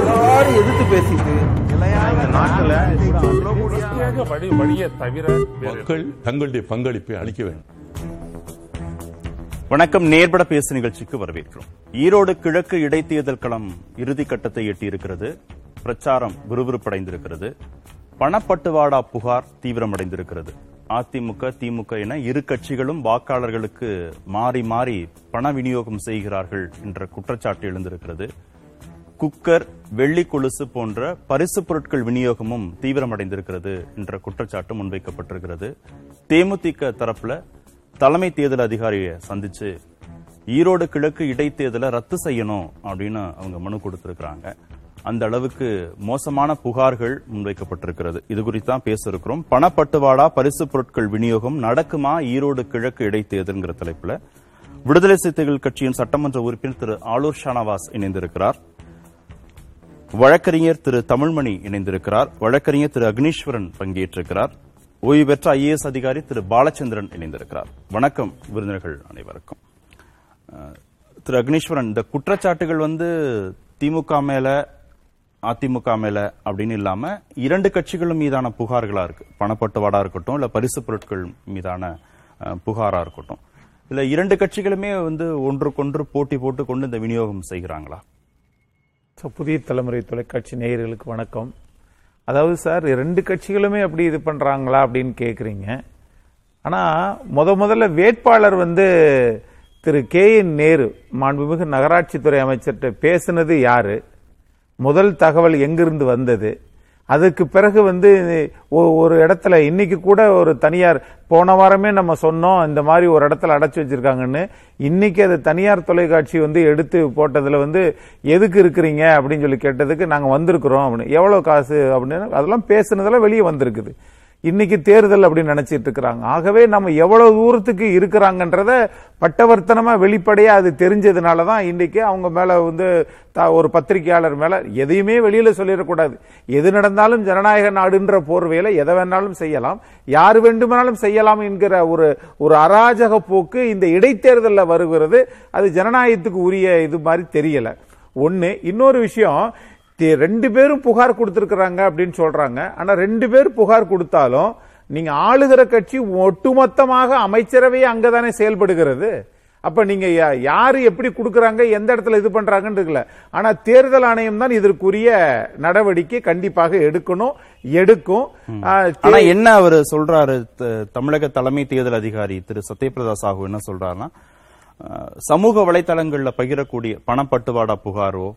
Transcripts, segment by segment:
எல்லாரும் எதிர்த்து பேசிட்டு மக்கள் தங்களுடைய பங்களிப்பை அளிக்க வேண்டும் வணக்கம் நேர்பட பேசு நிகழ்ச்சிக்கு வரவேற்கிறோம் ஈரோடு கிழக்கு இடைத்தேர்தல் களம் இறுதி கட்டத்தை எட்டியிருக்கிறது பிரச்சாரம் விறுவிறுப்படைந்திருக்கிறது பணப்பட்டுவாடா புகார் தீவிரமடைந்திருக்கிறது அதிமுக திமுக என இரு கட்சிகளும் வாக்காளர்களுக்கு மாறி மாறி பண விநியோகம் செய்கிறார்கள் என்ற குற்றச்சாட்டு எழுந்திருக்கிறது. குக்கர் வெள்ளி கொலுசு போன்ற பரிசு பொருட்கள் விநியோகமும் தீவிரமடைந்திருக்கிறது என்ற குற்றச்சாட்டு முன்வைக்கப்பட்டிருக்கிறது. தேமுதிக தரப்புல தலைமை தேர்தல் அதிகாரியை சந்திச்சு ஈரோடு கிழக்கு இடைத்தேர்தலை ரத்து செய்யணும் அப்படின்னு அவங்க மனு கொடுத்திருக்கிறாங்க. அந்த அளவுக்கு மோசமான புகார்கள் முன்வைக்கப்பட்டிருக்கிறது. இது குறித்து தான் பேச இருக்கிறோம் பணப்பட்டுவாடா பரிசு பொருட்கள் விநியோகம் நடக்குமா ஈரோடு கிழக்கு இடைத்தேர்தல்ங்கிற தலைப்புல. விடுதலை சிறுத்தைகள் கட்சியின் சட்டமன்ற உறுப்பினர் திரு ஆலூர் ஷானவாஸ் இணைந்திருக்கிறார். வழக்கறிஞர் திரு தமிழ்மணி இணைந்திருக்கிறார். வழக்கறிஞர் திரு அக்னீஸ்வரன் பங்கேற்றிருக்கிறார். ஓய்வு பெற்ற ஐஏஎஸ் அதிகாரி திரு பாலச்சந்திரன் இணைந்திருக்கிறார். வணக்கம் விருந்தினர்கள் அனைவருக்கும். திரு அக்னீஸ்வரன் இந்த குற்றச்சாட்டுகள் வந்து திமுக மேல அதிமுக மேல அப்படின்னு இல்லாம இரண்டு கட்சிகளும் மீதான புகார்களா இருக்கு. பணப்பட்டுவாடா இருக்கட்டும் இல்ல பரிசு பொருட்கள் மீதான புகாரா இருக்கட்டும். இல்ல இரண்டு கட்சிகளுமே வந்து ஒன்றுக்கொன்று போட்டி போட்டு கொண்டு இந்த விநியோகம் செய்கிறாங்களா? ஸோ புதிய தலைமுறை தொலைக்காட்சி நேயர்களுக்கு வணக்கம். அதாவது சார் ரெண்டு கட்சிகளுமே அப்படி இது பண்றாங்களா அப்படின்னு கேக்குறீங்க. ஆனா முத முதல்ல வேட்பாளர் வந்து திரு கே என் நேரு மாண்புமிகு நகராட்சித்துறை அமைச்சர்கிட்ட பேசுனது யாரு? முதல் தகவல் எங்கிருந்து வந்தது? அதுக்கு பிறகு வந்து ஒ- ஒரு இடத்துல இன்னைக்கு கூட ஒரு தனியார் போன வாரமே நம்ம சொன்னோம் இந்த மாதிரி ஒரு இடத்துல அடைச்சி வச்சிருக்காங்கன்னு. இன்னைக்கு அது தனியார் தொலைக்காட்சி வந்து எடுத்து போட்டதுல வந்து எதுக்கு இருக்கிறீங்க? அப்படின்னு சொல்லி கேட்டதுக்கு நாங்கள் வந்திருக்கிறோம் அப்படின்னு. எவ்வளோ காசு? அப்படின்னு. அதெல்லாம் பேசுனதெல்லாம் வெளியே வந்திருக்குது. இன்னைக்கு தேர்தல் அப்படின்னு நினைச்சிட்டு இருக்கிறாங்க. ஆகவே நம்ம எவ்வளவு தூரத்துக்கு இருக்கிறாங்கன்றத பட்டவர்த்தனமா வெளிப்படையா அது தெரிஞ்சதுனால தான் இன்னைக்கு அவங்க மேல வந்து ஒரு பத்திரிகையாளர் மேல எதையுமே வெளியில சொல்லிடக்கூடாது. எது நடந்தாலும் ஜனநாயக நாடுன்ற போர்வையில எதை வேணாலும் செய்யலாம். யார் வேண்டுமானாலும் செய்யலாம் என்கிற ஒரு ஒரு அராஜக போக்கு இந்த இடைத்தேர்தலில் வருகிறது. அது ஜனநாயகத்துக்கு உரிய இது மாதிரி தெரியல. ஒன்று இன்னொரு விஷயம் ரெண்டு பேரும் புகார் கொடுத்திருக்கிறாங்க அப்படின்னு சொல்றாங்க. ஆனா ரெண்டு பேர் புகார் கொடுத்தாலும் நீங்க ஆளுகிற கட்சி ஒட்டுமொத்தமாக அமைச்சரவை அங்கதானே செயல்படுகிறது. அப்ப நீங்க யாரு எப்படி கொடுக்கறாங்க எந்த இடத்துல இது பண்றாங்கன்னு இருக்குல்ல. ஆனா தேர்தல் ஆணையம் தான் இதற்குரிய நடவடிக்கை கண்டிப்பாக எடுக்கணும் எடுக்கும். ஆனா என்ன அவர் சொல்றாரு தமிழக தலைமை தேர்தல் அதிகாரி திரு சத்யபிரதா சாஹூ என்ன சொல்றாருன்னா சமூக வலைத்தளங்கள்ல பகிரக்கூடிய பணப்பட்டுவாடா புகாரோ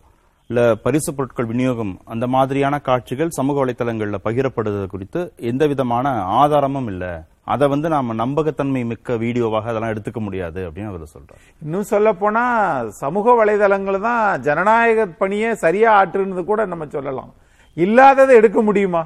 இல்லை பரிசு பொருட்கள் விநியோகம் அந்த மாதிரியான காட்சிகள் சமூக வலைதளங்களில் பகிரப்படுவது குறித்து எந்த விதமான ஆதாரமும் இல்லை. அதை வந்து நாம நம்பகத்தன்மை மிக்க வீடியோவாக அதெல்லாம் எடுத்துக்க முடியாது அப்படின்னு அவர் சொல்றாரு. இன்னும் சொல்ல போனா சமூக வலைதளங்கள் தான் ஜனநாயக பணியை சரியா ஆற்றுனது கூட நம்ம சொல்லலாம். இல்லாததை எடுக்க முடியுமா?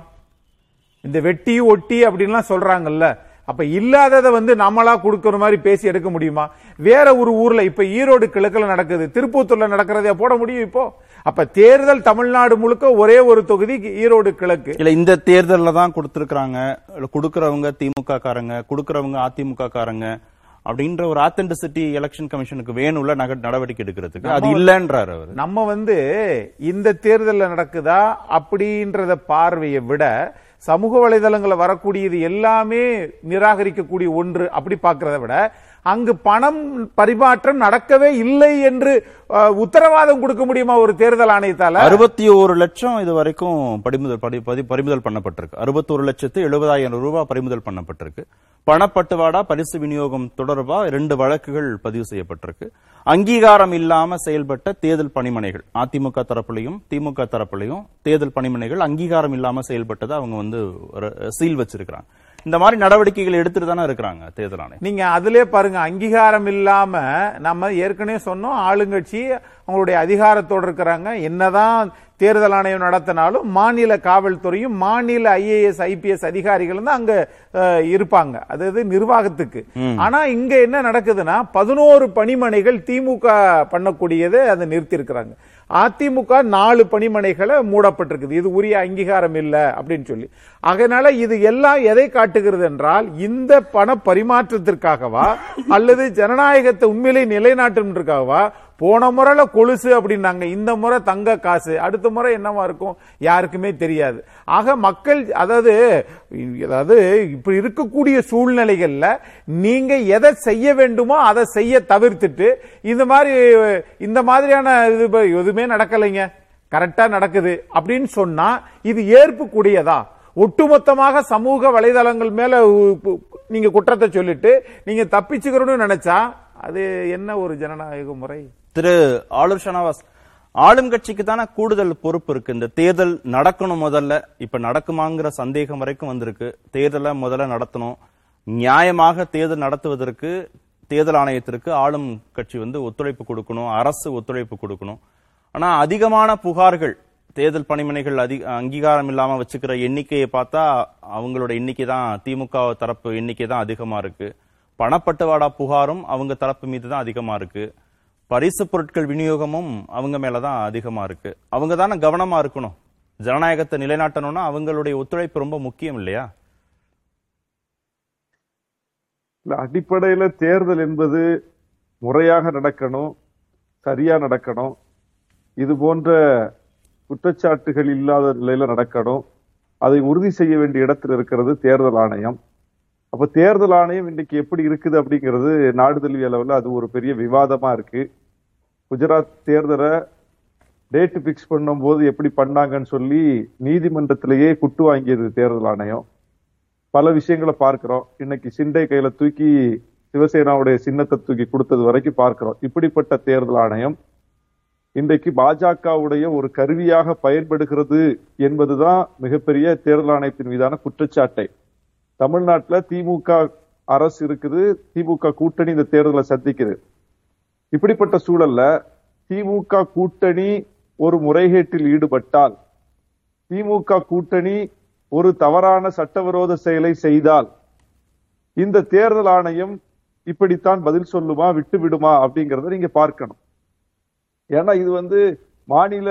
இந்த வெட்டி ஒட்டி அப்படின்லாம் சொல்றாங்கல்ல. அப்ப இல்லாததை வந்து நம்மளா கொடுக்கற மாதிரி பேசி எடுக்க முடியுமா? வேற ஒரு ஊர்ல இப்ப ஈரோடு கிழக்குல நடக்குது திருப்பூத்தூர்ல நடக்கிறத போட முடியும் இப்போ? அப்ப தேர்தல் தமிழ்நாடு முழுக்க ஒரே ஒரு தொகுதி ஈரோடு கிழக்கு. இல்ல இந்த தேர்தல்ல தான் கொடுத்திருக்காங்க இல்ல கொடுக்கறவங்க திமுக காரங்க கொடுக்கறவங்க அதிமுக காரங்க அப்படின்ற ஒரு ஆத்தென்டிசிட்டி எலெக்ஷன் கமிஷனுக்கு வேணும்ல நடவடிக்கை எடுக்கிறதுக்கு. அது இல்லன்றாரு அவர். நம்ம வந்து இந்த தேர்தல்ல நடக்குதா அப்படின்றத பார்வையை விட சமூக வலைதளங்கள்ல வரக்கூடியது எல்லாமே நிராகரிக்கக்கூடிய ஒன்று அப்படி பார்க்கறத விட அங்கு பணம் பரிமாற்றம் நடக்கவே இல்லை என்று உத்தரவாதம் கொடுக்க முடியுமா ஒரு தேர்தல் ஆணையத்தால? அறுபத்தி ஒரு லட்சம் இது வரைக்கும் பறிமுதல் படி- பதி- பறிமுதல் பண்ணப்பட்டிருக்கு. அறுபத்தோரு லட்சத்து எழுபதாயிரம் ரூபாய் பறிமுதல் பண்ணப்பட்டிருக்கு. பணப்பட்டுவாடா பரிசு விநியோகம் தொடர்பா இரண்டு வழக்குகள் பதிவு செய்யப்பட்டிருக்கு. அங்கீகாரம் இல்லாம செயல்பட்ட தேர்தல் பணிமனைகள் அதிமுக தரப்புலையும் திமுக தரப்புலையும் தேர்தல் பணிமனைகள் அங்கீகாரம் இல்லாம செயல்பட்டதை அவங்க வந்து ஒரு சீல் வச்சிருக்கிறாங்க. இந்த மாதிரி நடவடிக்கைகள் எடுத்துட்டு தானே இருக்கிறாங்க தேர்தல் ஆணையம். நீங்க அதிலே பாருங்க அங்கீகாரம் இல்லாம நம்ம ஏற்கனவே சொன்னோம் ஆளுங்கட்சி அவங்களுடைய அதிகாரத்தோடு இருக்கிறாங்க. என்னதான் தேர்தல் ஆணையம் நடத்தினாலும் மாநில காவல்துறையும் மாநில ஐஏஎஸ் ஐபிஎஸ் அதிகாரிகளும் தான் அங்க இருப்பாங்க. அதாவது நிர்வாகத்துக்கு. ஆனா இங்க என்ன நடக்குதுன்னா பதினோரு பணிமனைகள் திமுக பண்ணக்கூடியதை அதை நிறுத்தி இருக்கிறாங்க அதிமுக நாலு பணிமனைகளை மூடப்பட்டிருக்குது. இது உரிய அங்கீகாரம் இல்லை அப்படின்னு சொல்லி. அதனால இது எல்லாம் எதை காட்டுகிறது என்றால் இந்த பண பரிமாற்றத்திற்காகவா அல்லது ஜனநாயகத்தை உண்மையிலே நிலைநாட்டுவதற்காகவா போன முறையில கொலுசு அப்படின்னாங்க. இந்த முறை தங்க காசு. அடுத்த முறை என்னவா இருக்கும்? யாருக்குமே தெரியாது. ஆக மக்கள் அதாவது அதாவது இப்படி இருக்கக்கூடிய சூழ்நிலைகள்ல நீங்க எதை செய்ய வேண்டுமோ அதை செய்ய தவிர்த்துட்டு இந்த மாதிரி இந்த மாதிரியான இது எதுவுமே நடக்கலைங்க. கரெக்டா நடக்குது. அப்படின்னு சொன்னா இது ஏற்புக்கூடியதா ஒட்டுமொத்தமாக சமூக வலைதளங்கள் மேல நீங்க குற்றத்தை சொல்லிட்டு நீங்க தப்பிச்சுக்கிறோன்னு நினைச்சா அது என்ன ஒரு ஜனநாயக முறை? திரு ஆளுர் ஷனவாஸ் ஆளும் கட்சிக்கு தானே கூடுதல் பொறுப்பு இருக்கு. இந்த தேர்தல் நடக்கணும் முதல்ல. இப்ப நடக்குமாங்கிற சந்தேகம் வரைக்கும் வந்திருக்கு. தேர்தலை முதல்ல நடத்தணும். நியாயமாக தேர்தல் நடத்துவதற்கு தேர்தல் ஆணையத்திற்கு ஆளும் கட்சி வந்து ஒத்துழைப்பு கொடுக்கணும். அரசு ஒத்துழைப்பு கொடுக்கணும். ஆனா அதிகமான புகார்கள் தேர்தல் பணிமனைகள் அதிக அங்கீகாரம் இல்லாம வச்சுக்கிற எண்ணிக்கையை பார்த்தா அவங்களோட எண்ணிக்கை தான் திமுக தரப்பு எண்ணிக்கை தான் அதிகமா இருக்கு. பணப்பட்டுவாடா புகாரும் அவங்க தரப்பு மீது தான் அதிகமா இருக்கு. பரிசு பொருட்கள் விநியோகமும் அவங்க மேலதான் அதிகமா இருக்கு. அவங்க தானே கவனமா இருக்கணும். ஜனநாயகத்தை நிலைநாட்டணும்னா அவங்களுடைய ஒத்துழைப்பு ரொம்ப முக்கியம் இல்லையா? அடிப்படையில தேர்தல் என்பது முறையாக நடக்கணும் சரியா நடக்கணும். இது போன்ற குற்றச்சாட்டுகள் இல்லாத நிலையில நடக்கணும். அதை உறுதி செய்ய வேண்டிய இடத்தில் இருக்கிறது தேர்தல் ஆணையம். அப்ப தேர்தல் ஆணையம் இன்னைக்கு எப்படி இருக்குது அப்படிங்கிறது நாடு தழுவிய அளவில் அது ஒரு பெரிய விவாதமா இருக்கு. குஜராத் தேர்தலை டேட்டு பிக்ஸ் பண்ணும்போது எப்படி பண்ணாங்கன்னு சொல்லி நீதிமன்றத்திலேயே குட்டு வாங்கியது தேர்தல் ஆணையம். பல விஷயங்களை பார்க்கிறோம். இன்னைக்கு சிண்டை கையில தூக்கி சிவசேனாவுடைய சின்னத்தை தூக்கி கொடுத்தது வரைக்கும் பார்க்கிறோம். இப்படிப்பட்ட தேர்தல் ஆணையம் இன்றைக்கு பாஜகவுடைய ஒரு கருவியாக பயன்படுகிறது என்பதுதான் மிகப்பெரிய தேர்தல் ஆணையத்தின் மீதான குற்றச்சாட்டை. தமிழ்நாட்டுல திமுக அரசு இருக்குது திமுக கூட்டணி இந்த தேர்தலை சந்திக்குது. இப்படிப்பட்ட சூழல்ல திமுக கூட்டணி ஒரு முறைகேட்டில் ஈடுபட்டால் திமுக கூட்டணி ஒரு தவறான சட்டவிரோத செயலை செய்தால் இந்த தேர்தல் ஆணையம் இப்படித்தான் பதில் சொல்லுமா விட்டு விடுமா அப்படிங்கறத நீங்க பார்க்கணும். ஏன்னா இது வந்து மாநில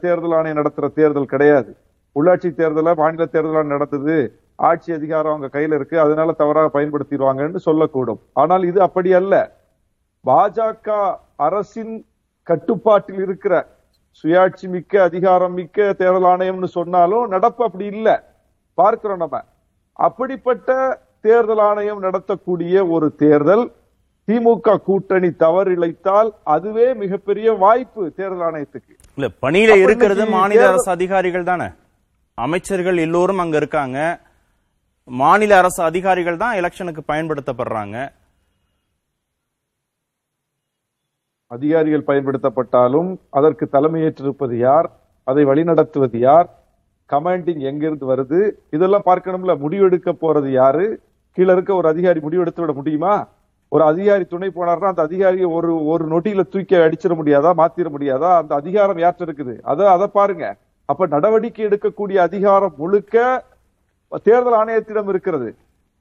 தேர்தல் ஆணையம் நடத்துற தேர்தல் கிடையாது. உள்ளாட்சி தேர்தலை மாநில தேர்தல் ஆணையம் நடத்துது. ஆட்சி அதிகாரம் அவங்க கையில இருக்கு அதனால தவறாக பயன்படுத்திடுவாங்கன்னு சொல்லக்கூடும். ஆனால் இது அப்படி அல்ல. பாஜக அரசின் கட்டுப்பாட்டில் இருக்கிற சுயாட்சி மிக்க அதிகாரம் மிக்க தேர்தல் ஆணையம்னு சொன்னாலும் நடப்பு அப்படி இல்ல. பார்க்கிறோம் நம்ம. அப்படிப்பட்ட தேர்தல் ஆணையம் நடத்தக்கூடிய ஒரு தேர்தல் திமுக கூட்டணி தவறிழைத்தால் அதுவே மிகப்பெரிய வாய்ப்பு தேர்தல் ஆணையத்துக்கு. இல்ல பணியில இருக்கிறது மாநில அரசு அதிகாரிகள் தானே? அமைச்சர்கள் எல்லோரும் அங்க இருக்காங்க. மாநில அரசு அதிகாரிகள் தான் எலெக்ஷனுக்கு பயன்படுத்தப்படுறாங்க. அதிகாரிகள் பயன்படுத்தப்பட்டாலும் அதற்கு தலைமையேற்றிருப்பது யார்? அதை வழிநடத்துவது யார்? கமாண்டிங் எங்கிருந்து வருது? இதெல்லாம் பார்க்கணும்ல. முடிவெடுக்க போறது யாரு? கீழே இருக்க ஒரு அதிகாரி முடிவெடுத்து விட முடியுமா? ஒரு அதிகாரி துணை போனார்னா அந்த அதிகாரியை ஒரு ஒரு நொட்டியில தூக்கி அடிச்சிட முடியாதா? மாத்திர முடியாதா? அந்த அதிகாரம் யார்கிட்ட இருக்குது? அதை அதை பாருங்க. அப்ப நடவடிக்கை எடுக்கக்கூடிய அதிகாரம் முழுக்க தேர்தல் ஆணையத்திடம் இருக்கிறது.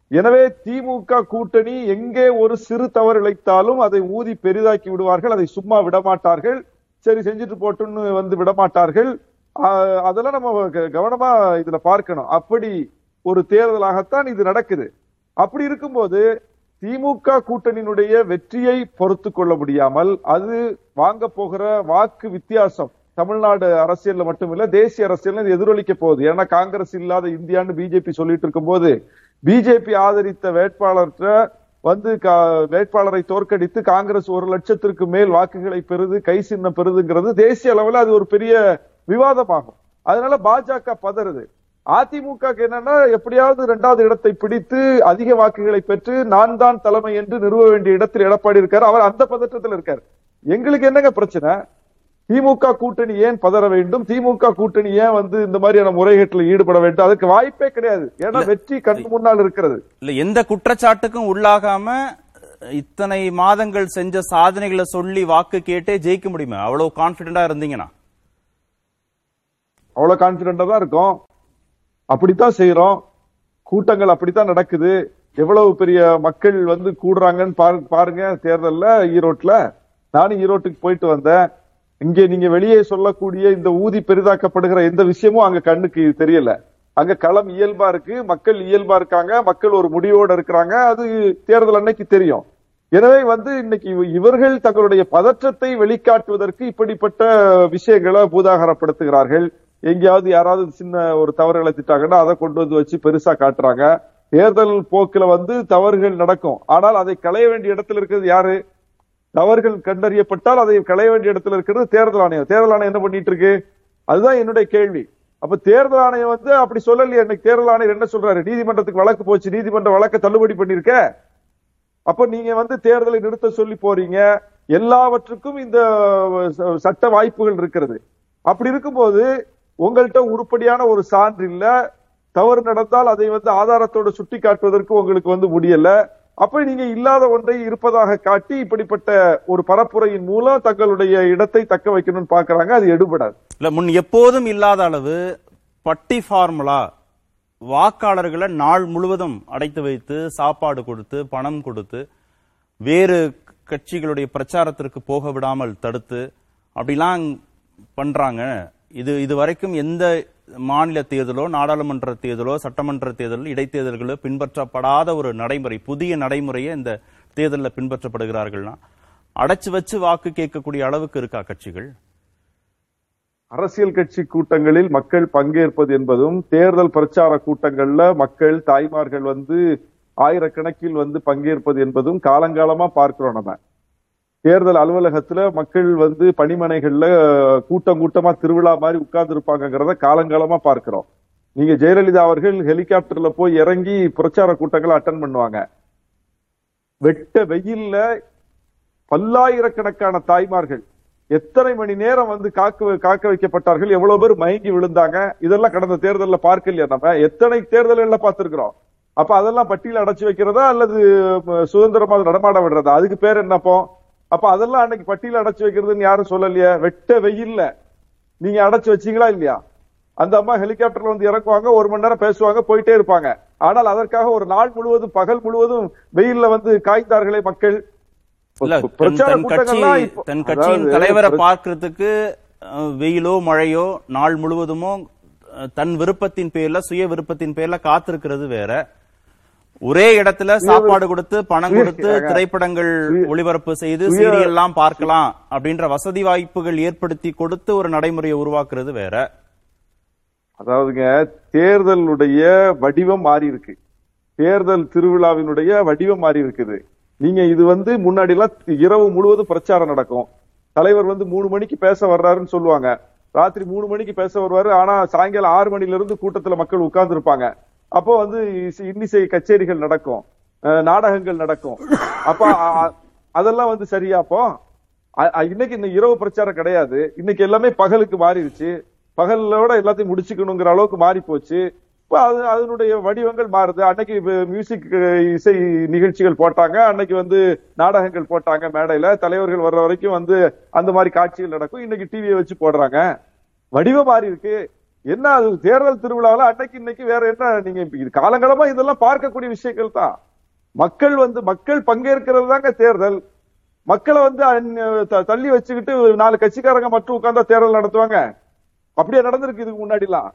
எனவே திமுக கூட்டணி எங்கே ஒரு சிறு தவறு இழைத்தாலும் அதை ஊதி பெரிதாக்கி விடுவார்கள். அதை சும்மா விடமாட்டார்கள். சரி செஞ்சுட்டு போட்டுன்னு வந்து விடமாட்டார்கள். அதெல்லாம் நம்ம க- கவனமா இதுல பார்க்கணும். அப்படி ஒரு தேர்தலாகத்தான் இது நடக்குது. அப்படி இருக்கும்போது திமுக கூட்டணியினுடைய வெற்றியை பொறுத்து கொள்ள முடியாமல் அது வாங்க போகிற வாக்கு வித்தியாசம் தமிழ்நாடு அரசியல்ல மட்டுமில்ல தேசிய அரசியல் இது எதிரொலிக்க போகுது. ஏன்னா காங்கிரஸ் இல்லாத இந்தியான்னு பிஜேபி சொல்லிட்டு இருக்கும்போது பிஜேபி ஆதரித்த வேட்பாளர்கிட்ட வந்து கா- வேட்பாளரை தோற்கடித்து காங்கிரஸ் ஒரு லட்சத்திற்கு மேல் வாக்குகளை பெறுது கை சின்னம் பெறுதுங்கிறது தேசிய அளவில் அது ஒரு பெரிய விவாதமாகும். அதனால பாஜக பதறுது. அதிமுக என்னன்னா எப்படியாவது இரண்டாவது இடத்தை பிடித்து அதிக வாக்குகளை பெற்று நான் தான் தலைமை என்று நிறுவ வேண்டிய இடத்தில் எடப்பாடி இருக்காரு. அவர் அந்த பதற்றத்தில் இருக்காரு. எங்களுக்கு என்னங்க பிரச்சனை? திமுக கூட்டணி ஏன் பதற வேண்டும்? திமுக கூட்டணி ஏன் வந்து இந்த மாதிரியான முறைகேட்டில் ஈடுபட வேண்டும்? அதுக்கு வாய்ப்பே கிடையாது. ஏன்னா வெற்றி கண் முன்னால் இருக்கிறது. இல்ல எந்த குற்றச்சாட்டுக்கும் உள்ளாகாம இத்தனை மாதங்கள் செஞ்ச சாதனைகளை சொல்லி வாக்கு கேட்டே ஜெயிக்க முடியுமா? அவ்வளவு கான்பிடண்டா இருந்தீங்கன்னா. அவ்வளவு கான்பிடண்டா தான் இருக்கும். அப்படித்தான் செய்யறோம் கூட்டங்கள் அப்படித்தான் நடக்குது. எவ்வளவு பெரிய மக்கள் வந்து கூடுறாங்கன்னு பாரு- பாருங்க தேர்தல்ல ஈரோட்ல நானும் ஈரோட்டுக்கு போயிட்டு வந்தேன். இங்கே நீங்க வெளியே சொல்லக்கூடிய இந்த ஊதி பெரிதாக்கப்படுகிற எந்த விஷயமும் அங்க கண்ணுக்கு தெரியல. அங்க களம் இயல்பா இருக்கு மக்கள் இயல்பா இருக்காங்க மக்கள் ஒரு முடிவோட இருக்கிறாங்க அது தேர்தல் அன்னைக்கு தெரியும். எனவே வந்து இன்னைக்கு இவர்கள் தங்களுடைய பதற்றத்தை வெளிக்காட்டுவதற்கு இப்படிப்பட்ட விஷயங்களை பூதாகரப்படுத்துகிறார்கள். எங்கேயாவது யாராவது சின்ன ஒரு தவறுகளை திட்டாங்கன்னா அதை கொண்டு வந்து வச்சு பெருசா காட்டுறாங்க. தேர்தல் போக்குல வந்து தவறுகள் நடக்கும். ஆனால் அதை களைய வேண்டிய இடத்துல இருக்கிறது யாரு? தவறுகள் கண்டறியப்பட்டால் அதை களைய வேண்டிய இடத்துல இருக்கிறது தேர்தல் ஆணையம். தேர்தல் ஆணையம் என்ன பண்ணிட்டு இருக்கு அதுதான் என்னுடைய கேள்வி. அப்ப தேர்தல் ஆணையம் வந்து அப்படி சொல்லலையே இன்னைக்கு தேர்தல் ஆணையர் என்ன சொல்றாரு? நீதிமன்றத்துக்கு வழக்கு போச்சு நீதிமன்ற வழக்கை தள்ளுபடி பண்ணிருக்க? அப்ப நீங்க வந்து தேர்தலை நிறுத்த சொல்லி போறீங்க. எல்லாவற்றுக்கும் இந்த ச- சட்ட வாய்ப்புகள் இருக்கிறது. அப்படி இருக்கும்போது உங்கள்கிட்ட உருப்படியான ஒரு சான்று இல்ல. தவறு நடந்தால் அதை வந்து ஆதாரத்தோட சுட்டி காட்டுவதற்கு உங்களுக்கு வந்து முடியல. அப்ப நீங்க இல்லாத ஒன்றை இருப்பதாக காட்டி இப்படிப்பட்ட ஒரு பரப்புரையின் மூலம் தங்களுடைய இடத்தை தக்க வைக்கணும்னு பாக்குறாங்க அது எடுபடாது. இல்ல முன் எப்போதும் இல்லாத அளவு பட்டி ஃபார்முலா வாக்காளர்களை நாள் முழுவதும் அடைத்து வைத்து சாப்பாடு கொடுத்து பணம் கொடுத்து வேறு கட்சிகளுடைய பிரச்சாரத்திற்கு போக விடாமல் தடுத்து அப்படிலாம் பண்றாங்க. இது இதுவரைக்கும் எந்த மாநில தேர்தலோ நாடாளுமன்ற தேர்தலோ சட்டமன்ற தேர்தலோ இடைத்தேர்தல்களோ பின்பற்றப்படாத ஒரு நடைமுறை புதிய நடைமுறையை இந்த தேர்தலில் பின்பற்றப்படுகிறார்கள்னா அடைச்சு வச்சு வாக்கு கேட்கக்கூடிய அளவுக்கு இருக்கா கட்சிகள்? அரசியல் கட்சி கூட்டங்களில் மக்கள் பங்கேற்பது என்பதும் தேர்தல் பிரச்சார கூட்டங்கள்ல மக்கள் தாய்மார்கள் வந்து ஆயிரக்கணக்கில் வந்து பங்கேற்பது என்பதும் காலங்காலமா பார்க்கிறோம் நம்ம. தேர்தல் அலுவலகத்துல மக்கள் வந்து பணிமனைகள்ல கூட்டம் கூட்டமா திருவிழா மாதிரி உட்கார்ந்து இருப்பாங்கிறத காலங்காலமா பார்க்கிறோம். நீங்க ஜெயலலிதா அவர்கள் ஹெலிகாப்டர்ல போய் இறங்கி பிரச்சார கூட்டங்களை அட்டன் பண்ணுவாங்க. வெட்ட வெயில்ல பல்லாயிரக்கணக்கான தாய்மார்கள் எத்தனை மணி நேரம் வந்து காக்க காக்க வைக்கப்பட்டார்கள் எவ்வளவு பேர் மயங்கி விழுந்தாங்க இதெல்லாம் கடந்த தேர்தலில் பார்க்கலையா நம்ம? எத்தனை தேர்தல்கள்ல பார்த்திருக்கிறோம்? அப்ப அதெல்லாம் பட்டியல அடைச்சு வைக்கிறதா அல்லது சுதந்திரமா நடமாட விடுறதா? அதுக்கு பேர் என்னப்போ? அப்ப அதெல்லாம் அன்னைக்கு பட்டியல அடைச்சு வைக்கிறதுன்னு யாரும் சொல்லலையே? வெட்ட வெயில்ல. நீங்க அடைச்சு வச்சீங்களா இல்லையா? அந்த அம்மா ஹெலிகாப்டர்ல வந்து இறக்குவாங்க ஒரு மணி நேரம் பேசுவாங்க போயிட்டே இருப்பாங்க. ஆனால் அதற்காக ஒரு நாள் முழுவதும் பகல் முழுவதும் வெயில்ல வந்து காய்ந்தார்களே மக்கள். தன் கட்சியின் தலைவரை பிர- பார்க்கறதுக்கு வெயிலோ மழையோ நாள் முழுவதுமோ தன் விருப்பத்தின் பேர்ல சுய விருப்பத்தின் பேர்ல காத்திருக்கிறது வேற. ஒரே இடத்துல சாப்பாடு கொடுத்து பணம் கொடுத்து திரைப்படங்கள் ஒளிபரப்பு செய்து சுய- சீரியல் எல்லாம் பார்க்கலாம் அப்படின்ற வசதி வாய்ப்புகள் ஏற்படுத்தி கொடுத்து ஒரு நடைமுறையை உருவாக்குறது வேற. அதாவதுங்க தேர்தலுடைய வடிவம் மாறி இருக்கு தேர்தல் திருவிழாவினுடைய வடிவம் மாறி இருக்குது நீங்க இது வந்து முன்னாடி எல்லாம் இரவு முழுவதும் பிரச்சாரம் நடக்கும். தலைவர் வந்து மூணு மணிக்கு பேச வர்றாருன்னு சொல்லுவாங்க. ராத்திரி மூணு மணிக்கு பேச வருவாரு. ஆனா சாயங்காலம் ஆறு மணில இருந்து கூட்டத்துல மக்கள் உட்கார்ந்து இருப்பாங்க அப்போ வந்து இசை- இன்னிசை கச்சேரிகள் நடக்கும். நாடகங்கள் நடக்கும். அப்ப அதெல்லாம் வந்து சரியா அப்போ? இன்னைக்கு இந்த இரவு பிரச்சாரம் கிடையாது. இன்னைக்கு எல்லாமே பகலுக்கு மாறிடுச்சு. பகலோட எல்லாத்தையும் முடிச்சுக்கணுங்கிற அளவுக்கு மாறி போச்சு. இப்போ அது அதனுடைய வடிவங்கள் மாறுது. அன்னைக்கு மியூசிக் இசை நிகழ்ச்சிகள் போட்டாங்க. அன்னைக்கு வந்து நாடகங்கள் போட்டாங்க மேடையில. தலைவர்கள் வர்ற வரைக்கும் வந்து அந்த மாதிரி காட்சிகள் நடக்கும். இன்னைக்கு டிவியை வச்சு போடுறாங்க. வடிவம் மாறி இருக்கு என்ன அது தேர்தல் திருவிழாவில் அன்னைக்கு இன்னைக்கு வேற என்ன நீங்க இது காலங்காலமா இதெல்லாம் பார்க்கக்கூடிய விஷயங்கள் தான். மக்கள் வந்து மக்கள் பங்கேற்கிறது தாங்க தேர்தல். மக்களை வந்து தள்ளி வச்சுக்கிட்டு நாலு கட்சிக்காரங்க மட்டும் உட்கார்ந்தா தேர்தல் நடத்துவாங்க. அப்படியே நடந்திருக்கு இதுக்கு முன்னாடிலாம்.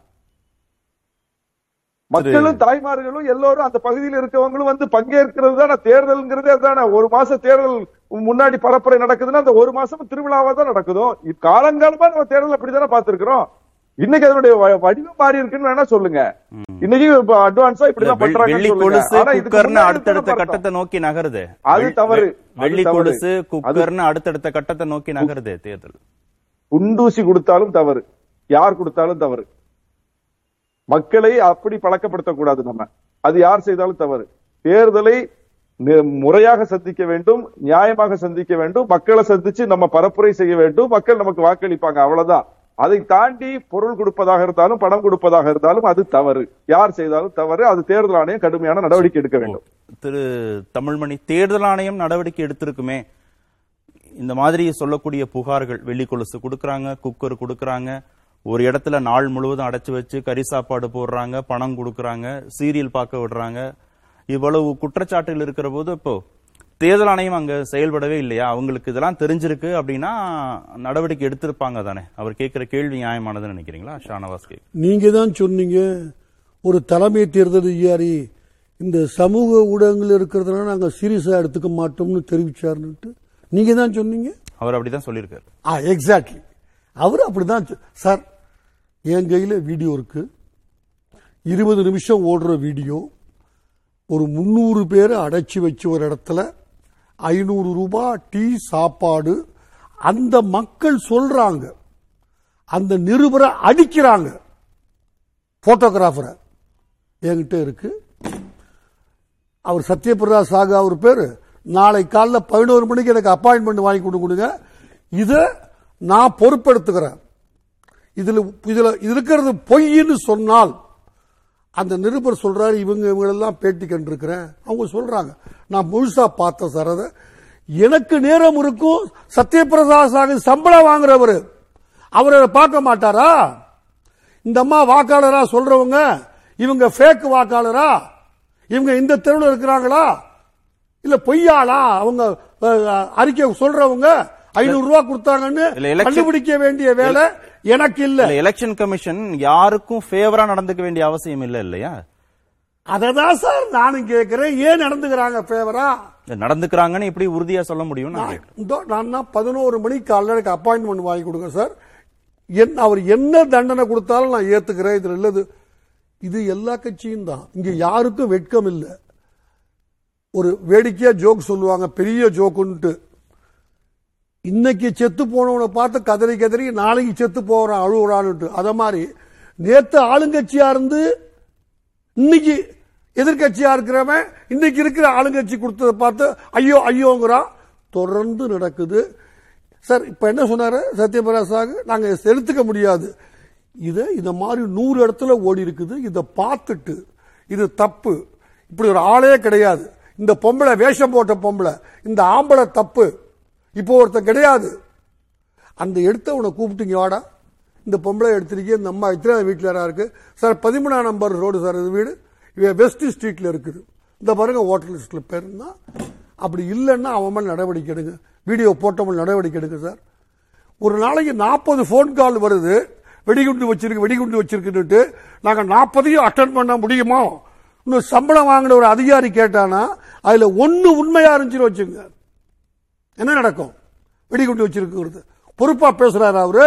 மக்களும் தாய்மார்களும் எல்லோரும் அந்த பகுதியில் இருக்கவங்களும் வந்து பங்கேற்கிறது தானே தேர்தல்ங்கிறதே தானே. ஒரு மாசம் தேர்தல் முன்னாடி பரப்புரை நடக்குதுன்னா அந்த ஒரு மாசம் திருவிழாவா தான் நடக்குதும் காலங்காலமா நம்ம தேர்தல் அப்படித்தானே பார்த்திருக்கிறோம். இன்னைக்கு அதனுடைய வடிவம் மாறி இருக்குன்னு வேணா சொல்லுங்க. இன்னைக்கு அட்வான்ஸா இப்படி எல்லாம் முன்னாடி அடுத்தடுத்த கட்டத்தை நோக்கி நகருது. அது தவறு. வெள்ளி. கொலுசு குக்கர்னு அடுத்தடுத்த கட்டத்தை நோக்கி நகருது தேர்தல். குண்டூசி கொடுத்தாலும் தவறு. யார் கொடுத்தாலும் தவறு. மக்களை அப்படி பழக்கப்படுத்தக்கூடாது நம்ம. அது யார் செய்தாலும் தவறு. தேர்தலை முறையாக சந்திக்க வேண்டும் நியாயமாக சந்திக்க வேண்டும் மக்களை சந்திச்சு நம்ம பரப்புரை செய்ய வேண்டும் மக்கள் நமக்கு வாக்களிப்பாங்க அவ்வளவுதான். அதை தாண்டி பொருள் கொடுப்பதாக இருந்தாலும் பணம் கொடுப்பதாக இருந்தாலும் அது தவறு. யார் செய்தாலும் தவறு. அது தேர்தல் ஆணையம் கடுமையான நடவடிக்கை எடுக்க வேண்டும். திரு தமிழ்மணி தேர்தல் ஆணையம் நடவடிக்கை எடுத்திருக்குமே. இந்த மாதிரி சொல்லக்கூடிய புகார்கள் வெள்ளி கொலுசு கொடுக்கறாங்க குக்கர் கொடுக்கறாங்க ஒரு இடத்துல நாள் முழுவதும் அடைச்சு வச்சு கறி சாப்பாடு போடுறாங்க பணம் கொடுக்கறாங்க சீரியல் பார்க்க விடுறாங்க. இவ்வளவு குற்றச்சாட்டுகள் இருக்கிற போது இப்போ தேர்தல் ஆணையம் அங்க செயல்படவே இல்லையா? அவங்களுக்கு இதெல்லாம் தெரிஞ்சிருக்கு அப்படின்னா நடவடிக்கை எடுத்திருப்பாங்க தானே. அவர் கேட்கிற கேள்வி நியாயமானதுன்னு நினைக்கிறீங்களா? ஷானவாஸ் கேக். நீங்க தான் சொன்னீங்க ஒரு தலைமை தேர்தல் அதிகாரி இந்த சமூக ஊடகங்கள் இருக்கிறதுனால நாங்கள் சீரியஸாக எடுத்துக்க மாட்டோம்னு தெரிவிச்சாருன்னுட்டு நீங்க தான் சொன்னீங்க? அவர் அப்படிதான் சொல்லியிருக்காரு. ஆ எக்ஸாக்ட்லி அவர் அப்படிதான் சார் என் கையில் வீடியோ இருக்கு. இருபது நிமிஷம் ஓடுற வீடியோ ஒரு முந்நூறு பேரை அடைச்சி வச்சு ஒரு இடத்துல ஐநூறு ரூபாய் டீ சாப்பாடு. அந்த மக்கள் சொல்றாங்க. அந்த நிருபரை அடிக்கிறாங்க. போட்டோகிராஃபரை. என்கிட்ட இருக்கு. அவர் சத்யபிரதா சாகு அவர் பேரு. நாளை காலைல பதினோரு மணிக்கு எனக்கு அப்பாயின்மெண்ட் வாங்கி கொண்டு கொடுங்க. இதை நான் பொறுப்பெடுத்துக்கிறேன். இதில் இதில் இது இருக்கிறது பொய்ன்னு சொன்னால் அந்த நிருபர் சொல்றாரு இவங்க இவங்களெல்லாம் பேட்டி கண்டிருக்கிறேன். அவங்க சொல்றாங்க நான் முழுசா பார்த்தேன் சார் அதை. எனக்கு நேரம் இருக்கும். சத்யபிரதா சாகு சம்பளம் வாங்குறவர். அவர் பார்க்க மாட்டாரா? இந்த அம்மா வாக்காளரா சொல்றவங்க இவங்க ஃபேக் வாக்காளரா? இவங்க இந்த தெருவில் இருக்கிறாங்களா? இல்ல பொய்யாளா? அவங்க அறிக்கை சொல்றவங்க ஐநூறு ரூபாய் கொடுத்தாங்கன்னு கண்டுபிடிக்க வேண்டிய வேலை எனக்கு இல்ல. எலெக்ஷன் கமிஷன் யாருக்கும் ஃபேவரா நடந்துக்க வேண்டிய அவசியம் இல்ல இல்லையா? அததான் சார் நானும் கேட்கிறேன் ஏன் நடந்துக்கிறாங்க ஃபேவரா நடந்துக்கிறாங்கன்னு எப்படி உறுதியா சொல்ல முடியும் நான் பதினோரு மணிக்கு எனக்கு அப்பாயின்மெண்ட் வாங்கி கொடுங்க சார். என் அவர் என்ன தண்டனை கொடுத்தாலும் நான் ஏத்துக்கிறேன். இதுல இல்லது. இது எல்லா கட்சியும் தான். இங்க யாருக்கும் வெட்கம் இல்லை. ஒரு வேடிக்கையா ஜோக் சொல்லுவாங்க. பெரிய ஜோக்குன்ட்டு இன்னைக்கு செத்து போனவனை பார்த்து கதறி கதறி நாளைக்கு செத்து போறான் அழுகுறான்னுட்டு. அதை மாதிரி நேத்து ஆளுங்கட்சியா இருந்து இன்னைக்கு எதிர்கட்சியா இருக்கிறவன் இன்னைக்கு இருக்கிற ஆளுங்கட்சி கொடுத்ததை பார்த்து ஐயோ ஐயோங்கிறான் தொடர்ந்து நடக்குது. சார் இப்ப என்ன சொன்னாரு சத்யபிரசாக் நாங்க செலுத்துக்க முடியாது. இதை இந்த மாதிரி நூறு இடத்துல ஓடி இருக்குது. இதை பார்த்துட்டு இது தப்பு. இப்படி ஒரு ஆளே கிடையாது. இந்த பொம்பளை வேஷம் போட்ட பொம்பளை இந்த ஆம்பளை தப்பு. இப்போ ஒருத்தன் கிடையாது. அந்த எடுத்தவனை கூப்பிட்டுங்க வாடா. இந்த பொம்பளை எடுத்திருக்கீங்க இந்த அம்மா இத்தனை வீட்டில் யாரா இருக்கு? சார் பதிமூணாம் நம்பர் ரோடு சார் இது வீடு. இவன் வெஸ்ட் ஸ்ட்ரீட்டில் இருக்குது. இந்த பாருங்க ஹோட்டல் லிஸ்ட்டில் பேருன்னா அப்படி இல்லைன்னா அவன் மேலே நடவடிக்கை எடுங்க. வீடியோ போட்டவங்க நடவடிக்கை எடுங்க சார். ஒரு நாளைக்கு நாற்பது ஃபோன் கால் வருது. வெடிகுண்டு வச்சிருக்கு வெடிகுண்டு வச்சிருக்குன்னுட்டு நாங்கள் நாற்பதையும் அட்டன் பண்ண முடியுமா? இன்னும் சம்பளம் வாங்கின ஒரு அதிகாரி கேட்டானா அதில் ஒன்று உண்மையாக இருந்துச்சுன்னு வச்சுங்க என்ன நடக்கும்? வெடிகுண்டு வச்சிருக்கிறது. பொறுப்பா பேசுறாரு அவரு.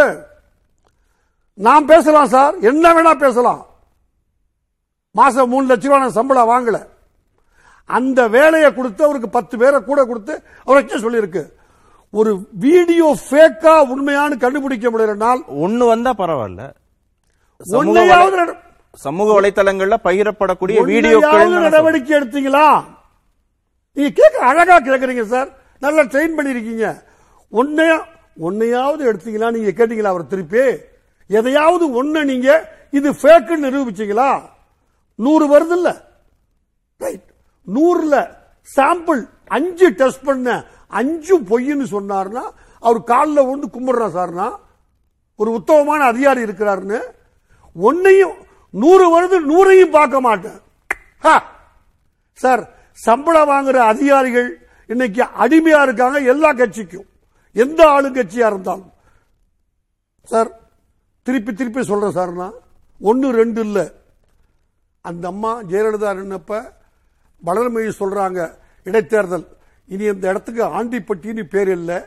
நான் பேசலாம் சார். என்ன வேணா பேசலாம். மாசம் மூணு லட்ச ரூபாய் நான் சம்பளம் வாங்கல. அந்த வேலையை கொடுத்து அவருக்கு பத்து பேரை கூட கொடுத்து அவருக்கு சொல்லியிருக்கு? ஒரு வீடியோ ஃபேக்கா உண்மையானு கண்டுபிடிக்க முடியலனால் ஒண்ணு வந்தா பரவாயில்ல. சமூக ஒன்னையாவது சமூக வலைத்தளங்கள்ல பகிரப்படக்கூடிய வீடியோக்கள் நடவடிக்கை எடுத்தீங்களா? நீங்க கேட்க அழகா கேக்குறீங்க சார். நல்லா ட்ரெயின் பண்ணியிருக்கீங்க ஒன்னையா ஒன்னையாவது எடுத்தீங்களா? நீங்க கேட்டீங்களா? அவர் திருப்பி. எதையாவது ஒன்று நீங்க இது ஃபேக்குன்னு நிரூபிச்சீங்களா? நூறு வருது இல்ல ரைட் நூறுல சாம்பிள் அஞ்சு டெஸ்ட் பண்ண அஞ்சு பொய்ன்னு சொன்னார்னா அவர் காலில் ஒன்று கும்பிடுறா சார்னா ஒரு உத்தமமான அதிகாரி இருக்கிறாருன்னு ஒன்னையும் நூறு வருது நூறையும் பார்க்க மாட்டேன். சார் சம்பளம் வாங்குற அதிகாரிகள் இன்னைக்கு அடிமையா இருக்காங்க எல்லா கட்சிக்கும். எந்த ஆளுங்கட்சியா இருந்தாலும். சார் திருப்பி திருப்பி சொல்றேன் சார் நான். ஒன்று ரெண்டு இல்லை. அந்த அம்மா ஜெயலலிதா நின்னப்ப வளர்மொழி சொல்றாங்க இடைத்தேர்தல். இனி இந்த இடத்துக்கு ஆண்டிப்பட்டின்னு பேர் இல்லை.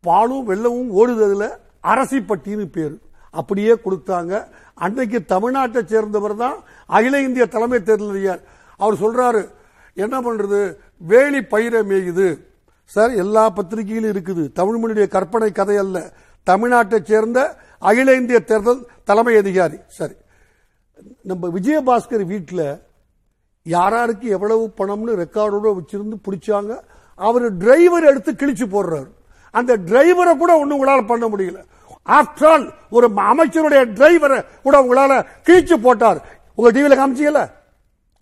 பாலும் வெள்ளமும் ஓடுததுல அரசிப்பட்டின்னு பேர். அப்படியே கொடுத்தாங்க. அன்னைக்கு தமிழ்நாட்டை சேர்ந்தவர் தான் அகில இந்திய தலைமை தேர்தல் அவர் சொல்றாரு என்ன பண்றது? வேலி பயிரை மேயுது. சார் எல்லா பத்திரிகையிலும் இருக்குது. தமிழ்மொழியுடைய கற்பனை கதை அல்ல. தமிழ்நாட்டை சேர்ந்த அகில இந்திய தேர்தல் தலைமை அதிகாரி. சரி. நம்ம விஜயபாஸ்கர் வீட்டில் யாராருக்கு எவ்வளவு பணம்னு ரெக்கார்டோட வச்சிருந்து பிடிச்சாங்க அவர் டிரைவர் எடுத்து கிழிச்சு போடுறாரு. அந்த டிரைவரை கூட ஒன்றும் உங்களால பண்ண முடியல. ஆஃப்டர் ஆல் ஒரு அமைச்சருடைய டிரைவரை கூட உங்களால கிழிச்சு போட்டார். உங்க டிவியில காமிச்சிக்கல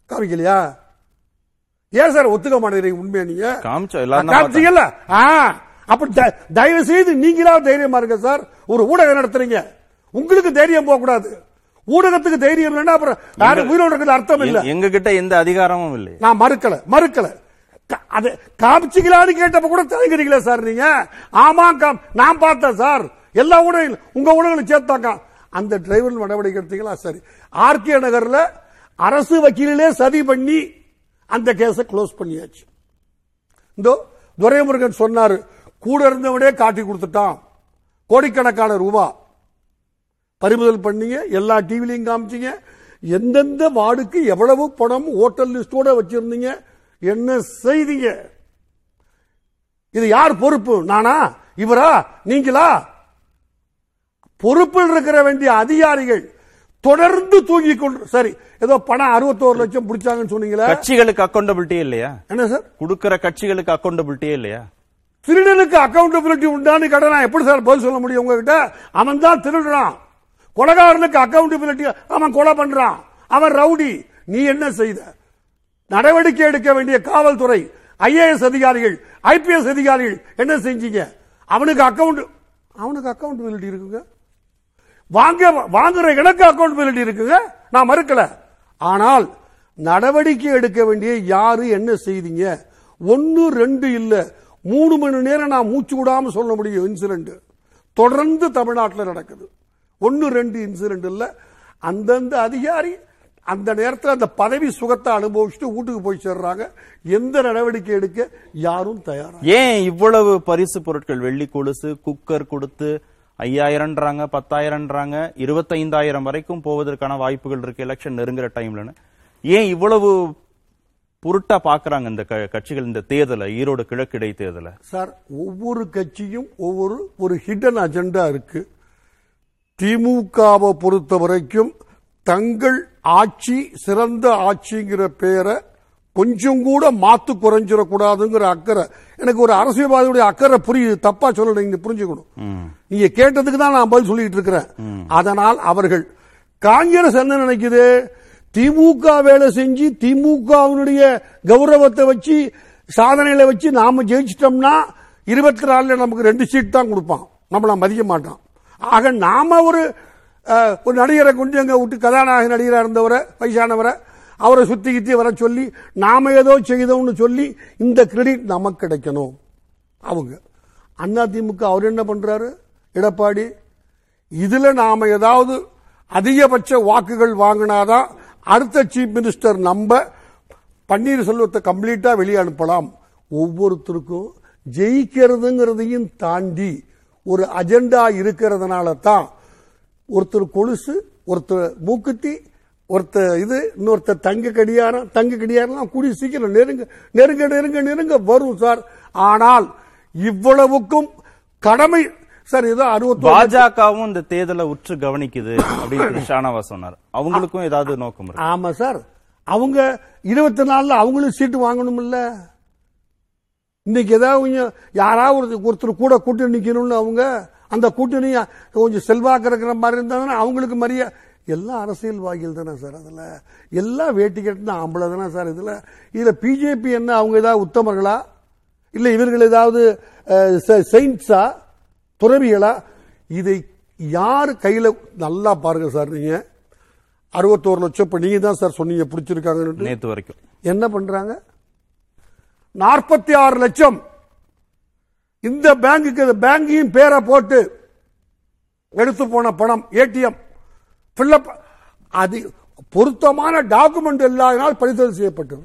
காமிக்கலையா? ஏன் சார் ஒத்துக்க மாட்டேங்கிறீங்க உண்மையா நீங்க? காமிச்சீங்கல்ல? த- தயவு செய்து நீங்களா தைரியமா இருங்க சார். ஒரு ஊடகம் நடத்துறீங்க. உங்களுக்கு தைரியம் போக கூடாது ஊடகத்துக்கு தைரியம் இல்லைன்னா அப்புறம் யாரும் உயிரோடு இருக்கிறது அர்த்தம் இல்ல. எங்க கிட்ட எந்த அதிகாரமும் இல்லை. நான் மறுக்கல மறுக்கல. அது காமிச்சிக்கலான்னு கேட்டப்ப கூட தயங்குறீங்களே சார் நீங்க? ஆமா காம் நான் பார்த்தேன் சார். எல்லா ஊடகங்களும் உங்க ஊடகங்களும் சேர்த்தாக்கா அந்த டிரைவர் நடவடிக்கை எடுத்தீங்களா? சரி. ஆர்கே நகர்ல அரசு வக்கீலே சதி பண்ணி அந்த கேஸை க்ளோஸ் பண்ணியாச்சு. இந்த துரைமுருகன் சொன்னார் கூட இருந்தவனே காட்டி கொடுத்துட்டான். கோடிக்கணக்கான ரூபா. பறிமுதல் பண்ணீங்க எல்லா டிவிலையும் காமிச்சீங்க. எந்தெந்த வார்டுக்கு எவ்வளவு பணம் ஓட்டல் லிஸ்டோட வச்சிருந்தீங்க? என்ன செய்தீங்க? இது யார் பொறுப்பு? நானா? இவரா? நீங்களா? பொறுப்பில் இருக்கிற வேண்டிய அதிகாரிகள் தொடர்ந்து தூங்கி கொண்டு சரி ஏதோ பணம் அறுபத்தோரு லட்சம் பிடிச்சாங்கன்னு சொன்னீங்களே. கட்சிகளுக்கு அக்கௌண்டபிலிட்டியே இல்லையா? என்ன சார்? கொடுக்கிற கட்சிகளுக்கு அக்கௌண்டபிலிட்டியே இல்லையா? திருடனுக்கு அக்கௌண்டபிலிட்டி உண்டான்னு கடை நான் எப்படி சார் பதில் சொல்ல முடியும் உங்ககிட்ட? அவன் தான் திருடுறான். கொலைகாரனுக்கு அக்கௌண்டபிலிட்டி அவன் கொலை பண்றான். அவன் ரவுடி. நீ என்ன செய்த? நடவடிக்கை எடுக்க வேண்டிய காவல்துறை ஐஏஎஸ் அதிகாரிகள் ஐபிஎஸ் அதிகாரிகள் என்ன செஞ்சீங்க? அவனுக்கு அக்கவுண்ட் அவனுக்கு அக்கௌண்டபிலிட்டி இருக்குங்க. வாங்க வாங்குற எனக்கு அக்கௌண்டபிலிட்டி இருக்குங்க. நான் மறுக்கல. ஆனால் நடவடிக்கை எடுக்க வேண்டிய யாரு என்ன செய்தீங்க? ஒன்னு ரெண்டு இல்ல. மூணு மணி நேரம் நான் மூச்சு விடாம சொல்ல முடியும் இன்சிடென்ட் தொடர்ந்து தமிழ்நாட்டில் நடக்குது. ஒன்னு ரெண்டு இன்சிடென்ட் இல்ல. அந்தந்த அதிகாரி அந்த நேரத்தில் அந்த பதவி சுகத்தை அனுபவிச்சுட்டு வீட்டுக்கு போய் சேர்றாங்க. எந்த நடவடிக்கை எடுக்க யாரும் தயார் ஏன் இவ்வளவு பரிசு பொருட்கள் வெள்ளி கொலுசு குக்கர் கொடுத்து ஐயாயிரம்ன்றாங்க பத்தாயிரம்ன்றாங்க இருபத்தைந்தாயிரம் வரைக்கும் போவதற்கான வாய்ப்புகள் இருக்கு எலெக்ஷன் நெருங்குற டைம்லன்னு ஏன் இவ்வளவு பொருட்டா பாக்குறாங்க இந்த க- கட்சிகள் இந்த தேர்தலை ஈரோடு கிழக்கு இடைத்தேர்தலை? சார் ஒவ்வொரு கட்சியும் ஒவ்வொரு ஒரு ஹிடன் அஜெண்டா இருக்கு. திமுகவை பொறுத்த வரைக்கும் தங்கள் ஆட்சி சிறந்த ஆட்சிங்கிற பேரை கொஞ்சம் கூட மாத்து குறைஞ்சிடக்கூடாதுங்கிற அக்கறை. எனக்கு ஒரு அரசியல்வாதியுடைய அக்கறை புரியுது தப்பா சொல்லல நீங்க புரிஞ்சுக்கணும். நீங்க கேட்டதுக்கு தான் நான் பதில் சொல்லிட்டு இருக்கிறேன். அதனால் அவர்கள் காங்கிரஸ் என்ன நினைக்குது? திமுக வேலை செஞ்சு திமுகவினுடைய கௌரவத்தை வச்சு சாதனையில வச்சு நாம ஜெயிச்சிட்டோம்னா இருபத்தி நாலுல நமக்கு ரெண்டு சீட் தான் கொடுப்பான். நம்மள மதிக்க மாட்டான். ஆக நாம ஒரு ஒரு நடிகரை கொண்டு எங்க விட்டு கதாநாயக நடிகராக இருந்தவரை வயசானவரை அவரை சுத்தி கித்தி வர சொல்லி நாம ஏதோ செய்தோம்னு சொல்லி இந்த கிரெடிட் நமக்கு கிடைக்கணும். அவங்க. அண்ணா திமுக அவர் என்ன பண்றாரு? எடப்பாடி இதுல நாம ஏதாவது அதிகபட்ச வாக்குகள் வாங்கினாதான் அடுத்த சீஃப் மினிஸ்டர் நம்ப பன்னீர்செல்வத்தை கம்ப்ளீட்டா வெளியே அனுப்பலாம். ஒவ்வொருத்தருக்கும் ஜெயிக்கிறதுங்கிறதையும் தாண்டி ஒரு அஜெண்டா இருக்கிறதுனால தான் ஒருத்தர் கொலுசு ஒருத்தர் மூக்குத்தி ஒருத்தர் இது இன்னொருத்தர் தங்க கடியாரம் தங்க கடியாரம் கூடி சீக்கிரம் நெருங்க நெருங்க நெருங்க நெருங்க வரும் சார். ஆனால் இவ்வளவுக்கும் கடமை சார் ஏதோ அறுபத்தி பாஜகவும் இந்த தேர்தலை உற்று கவனிக்குது அப்படின்னு ஷானவா சொன்னார். அவங்களுக்கும் ஏதாவது நோக்கம் ஆமா சார். அவங்க இருபத்தி நாலுல அவங்களும் சீட்டு வாங்கணும் இல்ல இன்னைக்கு ஏதாவது யாராவது ஒருத்தர் கூட கூட்டணி நிக்கணும்னு அவங்க அந்த கூட்டணி கொஞ்சம் செல்வாக்கு இருக்கிற மாதிரி இருந்தாங்கன்னா அவங்களுக்கு மரியா எல்லாம் அரசியல்வாதிகள் தானே சார் அதுல? எல்லாம் வேட்டி கட்டின ஆம்பளை தானே சார் இதுல? இதுல பிஜேபி என்ன அவங்க ஏதாவது உத்தமர்களா? இல்ல இவர்கள் ஏதாவது செயின்ஸா துறவிகளா? இதை யார் கையில நல்லா பாருங்க சார் நீங்க. அறுபத்தோரு லட்சம் இப்ப நீங்க தான் சார் சொன்னீங்க பிடிச்சிருக்காங்கன்னு நேத்து வரைக்கும். என்ன பண்றாங்க? நாற்பத்தி ஆறு லட்சம். இந்த பேங்குக்கு பேங்கையும் பேரை போட்டு எடுத்து போன பணம் ஏடிஎம் ஃபில்லப் அது பொருத்தமான டாக்குமெண்ட் இல்லாதனால் பரிசோதனை செய்யப்பட்டது.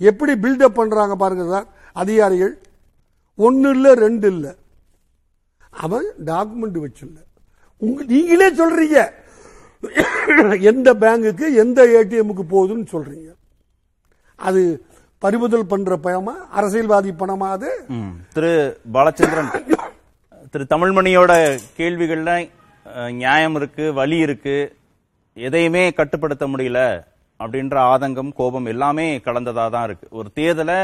எப்படி பில்டப் பண்றாங்க பாருங்க சார் அதிகாரிகள் ஒன்று இல்லை ரெண்டு இல்லை அவன் டாக்குமெண்ட் வச்சில்ல உங்க நீங்களே சொல்றீங்க. எந்த பேங்குக்கு எந்த ஏடிஎம்முக்கு போகுதுன்னு சொல்றீங்க. அது பறிமுதல் பண்ற பணமா அரசியல்வாதி பணமா அது? திரு பாலச்சந்திரன் திரு தமிழ்மணியோட கேள்விகள்லாம் நியாயம் இருக்கு வலி இருக்கு எதையுமே கட்டுப்படுத்த முடியல அப்படின்ற ஆதங்கம் கோபம் எல்லாமே கலந்ததா தான் இருக்கு. ஒரு தேர்தலை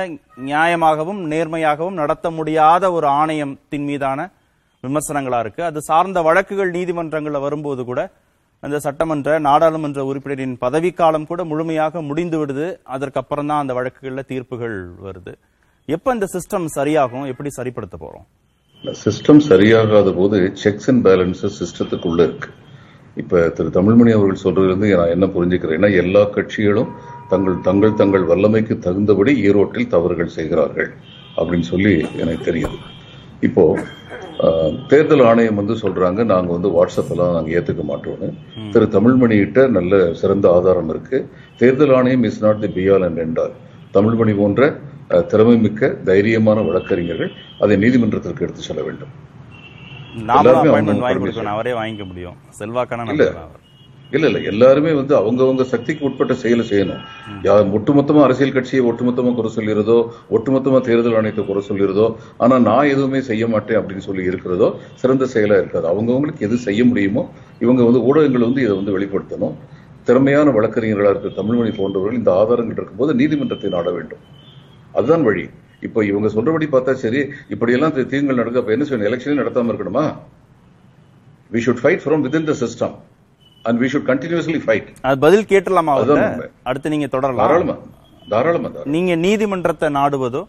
நியாயமாகவும் நேர்மையாகவும் நடத்த முடியாத ஒரு ஆணையத்தின் மீதான விமர்சனங்களா இருக்கு. அது சார்ந்த வழக்குகள் நீதிமன்றங்களில் வரும்போது கூட அந்த சட்டமன்ற நாடாளுமன்ற உறுப்பினரின் பதவிக்காலம் கூட முழுமையாக முடிந்து விடுது. அதற்கப்புறம் தான் அந்த வழக்குகளில் தீர்ப்புகள் வருது. எப்ப இந்த சிஸ்டம் சரியாகும்? எப்படி சரிப்படுத்த போறோம்? சிஸ்டம் சரியாகாத போது செக்ஸ் அண்ட் பேலன்சஸ் சிஸ்டத்துக்குள்ள இருக்கு. இப்ப திரு தமிழ்மணி அவர்கள் சொல்றதுல இருந்து நான் என்ன புரிஞ்சுக்கிறேன்னா எல்லா கட்சிகளும் தங்கள் தங்கள் தங்கள் வல்லமைக்கு தகுந்தபடி ஈரோட்டில் தவறுகள் செய்கிறார்கள் அப்படின்னு சொல்லி எனக்கு தெரியுது. இப்போ தேர்தல் ஆணையம் வந்து சொல்றாங்க நாங்க வந்து வாட்ஸ்அப் எல்லாம் நாங்க ஏத்துக்க மாட்டோம்னு. திரு தமிழ்மணிகிட்ட நல்ல சிறந்த ஆதாரம் இருக்கு. தேர்தல் ஆணையம் is not the be all and end all Tamilmani போன்ற அஹ், திறமைமிக்க தைரியமான வழக்கறிஞர்கள் அதை நீதிமன்றத்திற்கு எடுத்து செல்ல வேண்டும். அவரே வாங்கிக்க முடியும். செல்வாக்கான இல்ல. இல்ல இல்ல. எல்லாருமே வந்து அவங்கவங்க சக்திக்கு உட்பட்ட செயலை செய்யணும். ஒட்டுமொத்தமா அரசியல் கட்சியை ஒட்டுமொத்தமா குறை சொல்லிறதோ ஒட்டுமொத்தமா தேர்தல் ஆணையத்தை குறை சொல்லிறதோ ஆனா நான் எதுவுமே செய்ய மாட்டேன் அப்படின்னு சொல்லி இருக்கிறதோ சிறந்த செயலா இருக்காது. அவங்கவங்களுக்கு எது செய்ய முடியுமோ இவங்க வந்து ஊடகங்கள் வந்து இதை வந்து வெளிப்படுத்தணும். திறமையான வழக்கறிஞர்களா இருக்கிற தமிழ்மணி போன்றவர்கள் இந்த ஆதாரங்கள் இருக்கும்போது நீதிமன்றத்தை நாட வேண்டும். அதுதான் வழி. இப்போ இவங்க சொல்றபடி பார்த்தா சரி இப்படியெல்லாம் தி- தீங்குகள் நடக்க அப்ப என்ன செய்யணும்? எலெக்ஷனே நடத்தாம இருக்கணுமா? We should fight from with the system and we should continuously fight அது பதில் கேட்டுலாமா. அடுத்து நீங்க தொடரலாம். தாராளமா தாராளமா. நீங்க நீதிமன்றத்தை நாடுவதோ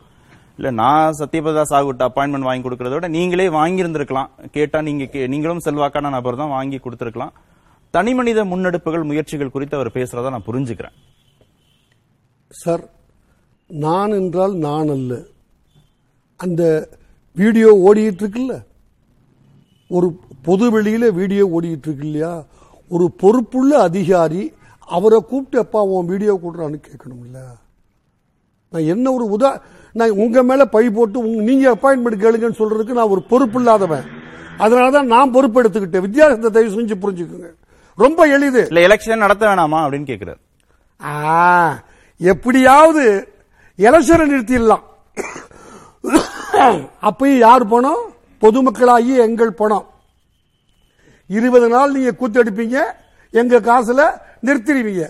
இல்ல நான் சத்யபிரதா சாகுட்ட அப்பாயின்மெண்ட் வாங்கி கொடுக்கறத விட நீங்களே வாங்கி இருந்திருக்கலாம் கேட்டா நீங்க கே- நீங்களும் செல்வாக்கான நபர் தான் வாங்கி கொடுத்திருக்கலாம். தனி மனித முன்னெடுப்புகள் முயற்சிகள் குறித்து அவர் பேசுறதா நான் புரிஞ்சுக்கிறேன். சார் நான் என்றால் நான் அல்ல அந்த வீடியோ ஓடிட்டு இருக்குல்ல ஒரு பொது வெளியில வீடியோ ஓடிட்டு இருக்கு இல்லையா ஒரு பொறுப்புள்ள அதிகாரி அவரை கூப்பிட்டு எப்பா உன் வீடியோ கொடுறான்னு கேட்கணும்ல? நான் என்ன ஒரு உதா நான் உங்க மேல பழி போட்டு உங்க நீங்க அப்பாயின்மெண்ட் கேளுங்கன்னு சொல்றதுக்கு நான் ஒரு பொறுப்பு இல்லாதவன் அதனாலதான் நான் பொறுப்பு எடுத்துக்கிட்டேன் வித்தியாசத்தை தயவு செஞ்சு புரிஞ்சுக்குங்க. ரொம்ப எளிது. இல்ல எலெக்ஷன் நடத்த வேணாமா அப்படின்னு கேக்குறாரு. ஆ, எப்படியாவது எலெக்ஷனை நிறுத்திடலாம். அப்பயும் யார் பணம்? பொதுமக்களாகி எங்கள் பணம். இருபது நாள் நீங்க கூத்தடிப்பீங்க எங்க காசுல நிறுத்திடுவீங்க.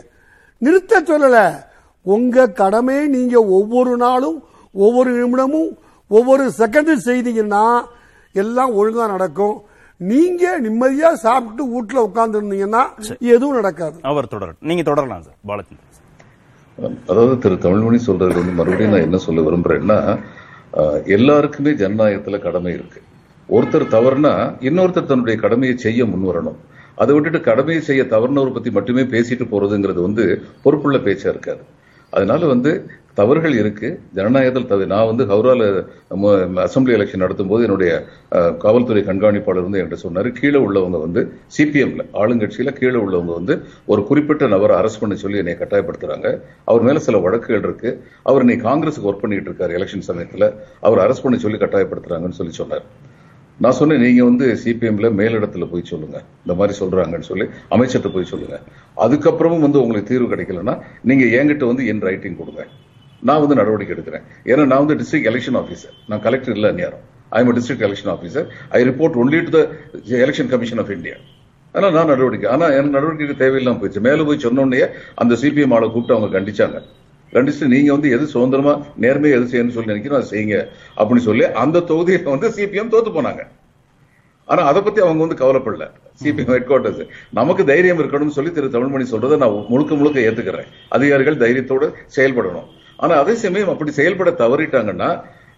நிறுத்த சொல்லல. உங்க கடமை நீங்க ஒவ்வொரு நாளும் ஒவ்வொரு நிமிடமும் ஒவ்வொரு செகண்டும் செய்தீங்கன்னா எல்லாம் ஒழுங்கா நடக்கும். நீங்க நிம்மதியா சாப்பிட்டு வீட்டுல உட்கார்ந்து இருந்தீங்கன்னா எதுவும் நடக்காது. அவர் தொடரட்டும். நீங்க தொடரலாம் சார். பாலச்சந்திரன். அதாவது திரு தமிழ்மணி சொல்றது வந்து மறுபடியும் நான் என்ன சொல்ல விரும்புறேன்னா எல்லாருக்குமே ஜனநாயகத்துல கடமை இருக்கு. ஒருத்தர் தவறுனா இன்னொருத்தர் தன்னுடைய கடமையை செய்ய முன் வரணும் அதை விட்டுட்டு கடமையை செய்ய தவறுனவரை பத்தி மட்டுமே பேசிட்டு போறதுங்கிறது வந்து பொறுப்புள்ள பேச்சா இருக்காது. அதனால வந்து தவறுகள் இருக்கு. ஜனநாயகத்தில் தவிர நான் வந்து ஹவுரால அசம்பிளி அசெம்பிளி எலெக்ஷன் நடத்தும் போது என்னுடைய காவல்துறை கண்காணிப்பாளர் வந்து என்கிட்ட சொன்னாரு. கீழே உள்ளவங்க வந்து சிபிஎம்ல ஆளுங்கட்சியில கீழே உள்ளவங்க வந்து ஒரு குறிப்பிட்ட நபரை அரெஸ்ட் பண்ண சொல்லி என்னை கட்டாயப்படுத்துறாங்க. அவர் மேல சில வழக்குகள் இருக்கு. அவர் நீ காங்கிரஸுக்கு ஒர்க் பண்ணிட்டு இருக்காரு எலெக்ஷன் சமயத்துல. அவர் அரெஸ்ட் பண்ண சொல்லி கட்டாயப்படுத்துறாங்கன்னு சொல்லி சொன்னார். நான் சொன்னேன் நீங்க வந்து சிபிஎம்ல மேலிடத்துல போய் சொல்லுங்க. இந்த மாதிரி சொல்றாங்கன்னு சொல்லி அமைச்சர்கிட்ட போய் சொல்லுங்க. அதுக்கப்புறமும் வந்து உங்களுக்கு தீர்வு கிடைக்கலன்னா நீங்க என்கிட்ட வந்து என் ரைட்டிங் கொடுங்க. நான் வந்து நடவடிக்கை எடுக்கிறேன். ஏன்னா நான் வந்து டிஸ்ட்ரிக்ட் எலெக்ஷன் ஆஃபீஸர் நான் கலெக்டர் இல்லை நேரம் I am district election officer I report only to the election commission of India ஆனால் நான் நடவடிக்கை ஆனால் எனக்கு நடவடிக்கைக்கு தேவையில்லாம போயிடுச்சு. மேலே போய் சொன்னோடனே அந்த சிபிஎம் ஆளை கூப்பிட்டு அவங்க கண்டிச்சாங்க. கண்டிச்சு நீங்க வந்து எது சுதந்திரமா நேர்மையை எது செய்யணும்னு சொல்லி நினைக்கிறோம் அதை செய்யுங்க அப்படின்னு சொல்லி அந்த தொகுதியில வந்து சிபிஎம் தோத்து போனாங்க. ஆனா அதை பத்தி அவங்க வந்து கவலைப்படல. சிபிஎம் ஹெட் குவார்டர்ஸ் நமக்கு தைரியம் இருக்கணும்னு சொல்லி திரு. தமிழ்மணி சொல்றதை நான் முழுக்க முழுக்க ஏத்துக்கிறேன். அதிகாரிகள் தைரியத்தோடு செயல்படணும். ஆனா அதே சமயம் அப்படி செயல்பட தவறிட்டாங்கன்னா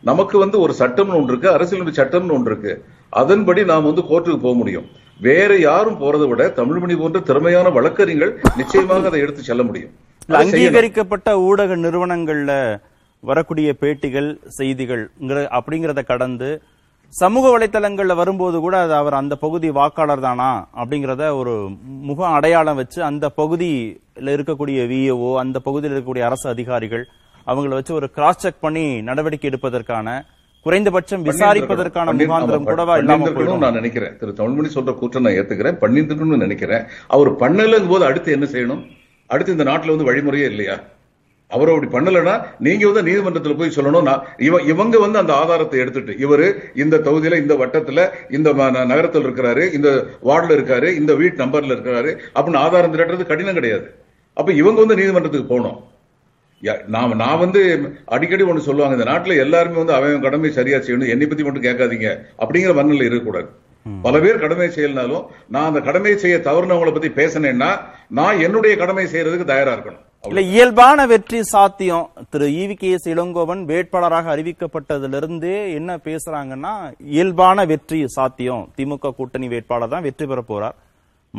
நமக்கு வந்து ஒரு சட்டம்னு ஒன்று இருக்கு அரசியலமைப்பு சட்டம்னு ஒன்று இருக்கு. அதன்படி நாம் வந்து கோர்ட்டுக்கு போக முடியும். வேற யாரும் போறதை விட தமிழ்மணி போன்ற திறமையான வழக்கறிஞர்கள் நிச்சயமாக அதை எடுத்து செல்ல முடியும். அங்கீகரிக்கப்பட்ட ஊடக நிறுவனங்கள்ல வரக்கூடிய பேட்டிகள் செய்திகள் அப்படிங்கறத கடந்து சமூக வலைத்தளங்கள்ல வரும்போது கூட அது அவர் அந்த பகுதி வாக்காளர் தானா அப்படிங்கறத ஒரு முக அடையாளம் வச்சு அந்த பகுதியில் இருக்கக்கூடிய விஏஓ அந்த பகுதியில் இருக்கக்கூடிய அரசு அதிகாரிகள் அவங்கள வச்சு ஒரு கிராஸ் செக் பண்ணி நடவடிக்கை எடுப்பதற்கான குறைந்தபட்சம் விசாரிப்பதற்கான முகாந்திரம் கூடவா இல்லாம போயிடும். நான் நினைக்கிறேன். திரு தமிழ்மணி சொல்ற கூற்றை நான் ஏத்துக்கிறேன். பண்ணிருக்கணும்னு நினைக்கிறேன். அவர் பண்ணலங்கும் போது அடுத்து என்ன செய்யணும்? அடுத்து இந்த நாட்டுல வந்து வழிமுறையே இல்லையா? அவர் அப்படி பண்ணலன்னா நீங்க வந்து நீதிமன்றத்துல போய் சொல்லணும். இவங்க வந்து அந்த ஆதாரத்தை எடுத்துட்டு இவரு இந்த தொகுதியில இந்த வட்டத்துல இந்த நகரத்தில் இருக்கிறாரு இந்த வார்டுல இருக்காரு இந்த வீட் நம்பர்ல இருக்காரு அப்படின்னு ஆதாரம் திரட்டுறது கடினம் கிடையாது. அப்ப இவங்க வந்து நீதிமன்றத்துக்கு போகணும். நான் நான் வந்து அடிக்கடி ஒண்ணு சொல்லுவாங்க இந்த நாட்டுல எல்லாருமே வந்து அவன் கடமை சரியா செய்யணும் என்னை பத்தி மட்டும் கேட்காதீங்க அப்படிங்கிற மனநிலை இருக்கக்கூடாது. பல பேர் கடமை செய்யலனாலும் நான் அந்த கடமை செய்ய தவறுனவங்களை பத்தி பேசினேன்னா நான் என்னுடைய கடமை செய்யறதுக்கு தயாரா இருக்கணும். இல்ல இயல்பான வெற்றி சாத்தியம். Thiru E V K S Elangovan வேட்பாளராக அறிவிக்கப்பட்டதிலிருந்து என்ன பேசுறாங்கன்னா இயல்பான வெற்றி சாத்தியம். திமுக கூட்டணி வேட்பாளர் தான் வெற்றி பெற போறார்.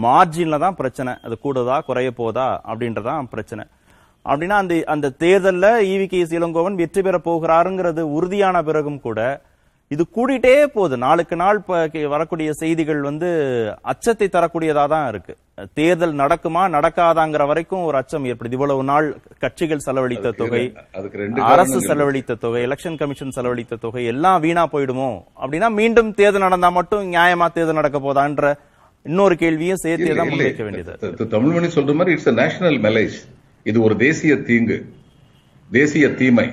மார்ஜின்ல தான் பிரச்சனை. அது கூடுதா குறைய போதா அப்படின்றதான் பிரச்சனை. அப்படின்னா அந்த அந்த தேர்தல்ல ஈவி கே எஸ் இளங்கோவன் வெற்றி பெற போகிறாருங்கிறது உறுதியான பிறகும் கூட இது கூடிட்டே போகுது. நாளுக்கு நாள் வரக்கூடிய செய்திகள் வந்து அச்சத்தை தரக்கூடியதா தான் இருக்கு. தேர்தல் நடக்குமா நடக்காதாங்கிற வரைக்கும் ஒரு அச்சம் ஏற்படுது. இவ்வளவு நாள் கட்சிகள் செலவழித்த தொகை அரசு செலவழித்த தொகை எலெக்ஷன் கமிஷன் செலவழித்த தொகை எல்லாம் வீணா போயிடுமோ? அப்படின்னா மீண்டும் தேர்தல் நடந்தா மட்டும் நியாயமா தேர்தல் நடக்க போதான்ற இன்னொரு கேள்வியும் சேர்த்தே தான் முன்வைக்க வேண்டியது. தமிழ்மணி சொல்ற மாதிரி இட்ஸ் நேஷனல் மெலேஜ் இது ஒரு தேசிய தீங்கு தேசிய தீமை.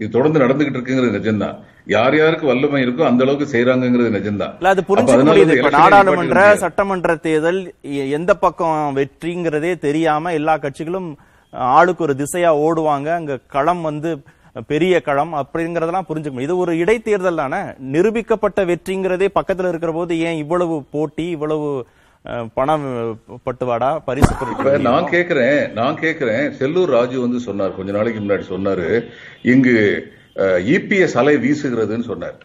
இது தொடர்ந்து நடந்துகிட்டு இருக்குங்கிறது நிஜம்தான். யார் யாருக்கு வல்லமை இருக்கோ அந்த அளவுக்கு செய்யறாங்கிறது நிஜம்தான். அது புரிஞ்சுக்க முடியுது. இப்ப நாடாளுமன்ற. சட்டமன்ற தேர்தல் எந்த பக்கம் வெற்றிங்கிறதே தெரியாம எல்லா கட்சிகளும் ஆளுக்கு ஒரு திசையா ஓடுவாங்க. அங்க களம் வந்து பெரிய களம் அப்படிங்கறதெல்லாம் புரிஞ்சுக்க முடியும். இது ஒரு இடைத்தேர்தல் தானே. நிரூபிக்கப்பட்ட வெற்றிங்கிறதே பக்கத்துல இருக்கிற போது ஏன் இவ்வளவு போட்டி இவ்வளவு பணம் பட்டுவாடா? பரிசு பொருட்கள் நான் கேக்குறேன் நான் கேக்குறேன். செல்லூர் ராஜு வந்து சொன்னார் கொஞ்ச நாளைக்கு முன்னாடி சொன்னாரு. இங்கு இபிஎஸ் அலை வீசுகிறதுன்னு சொன்னார்.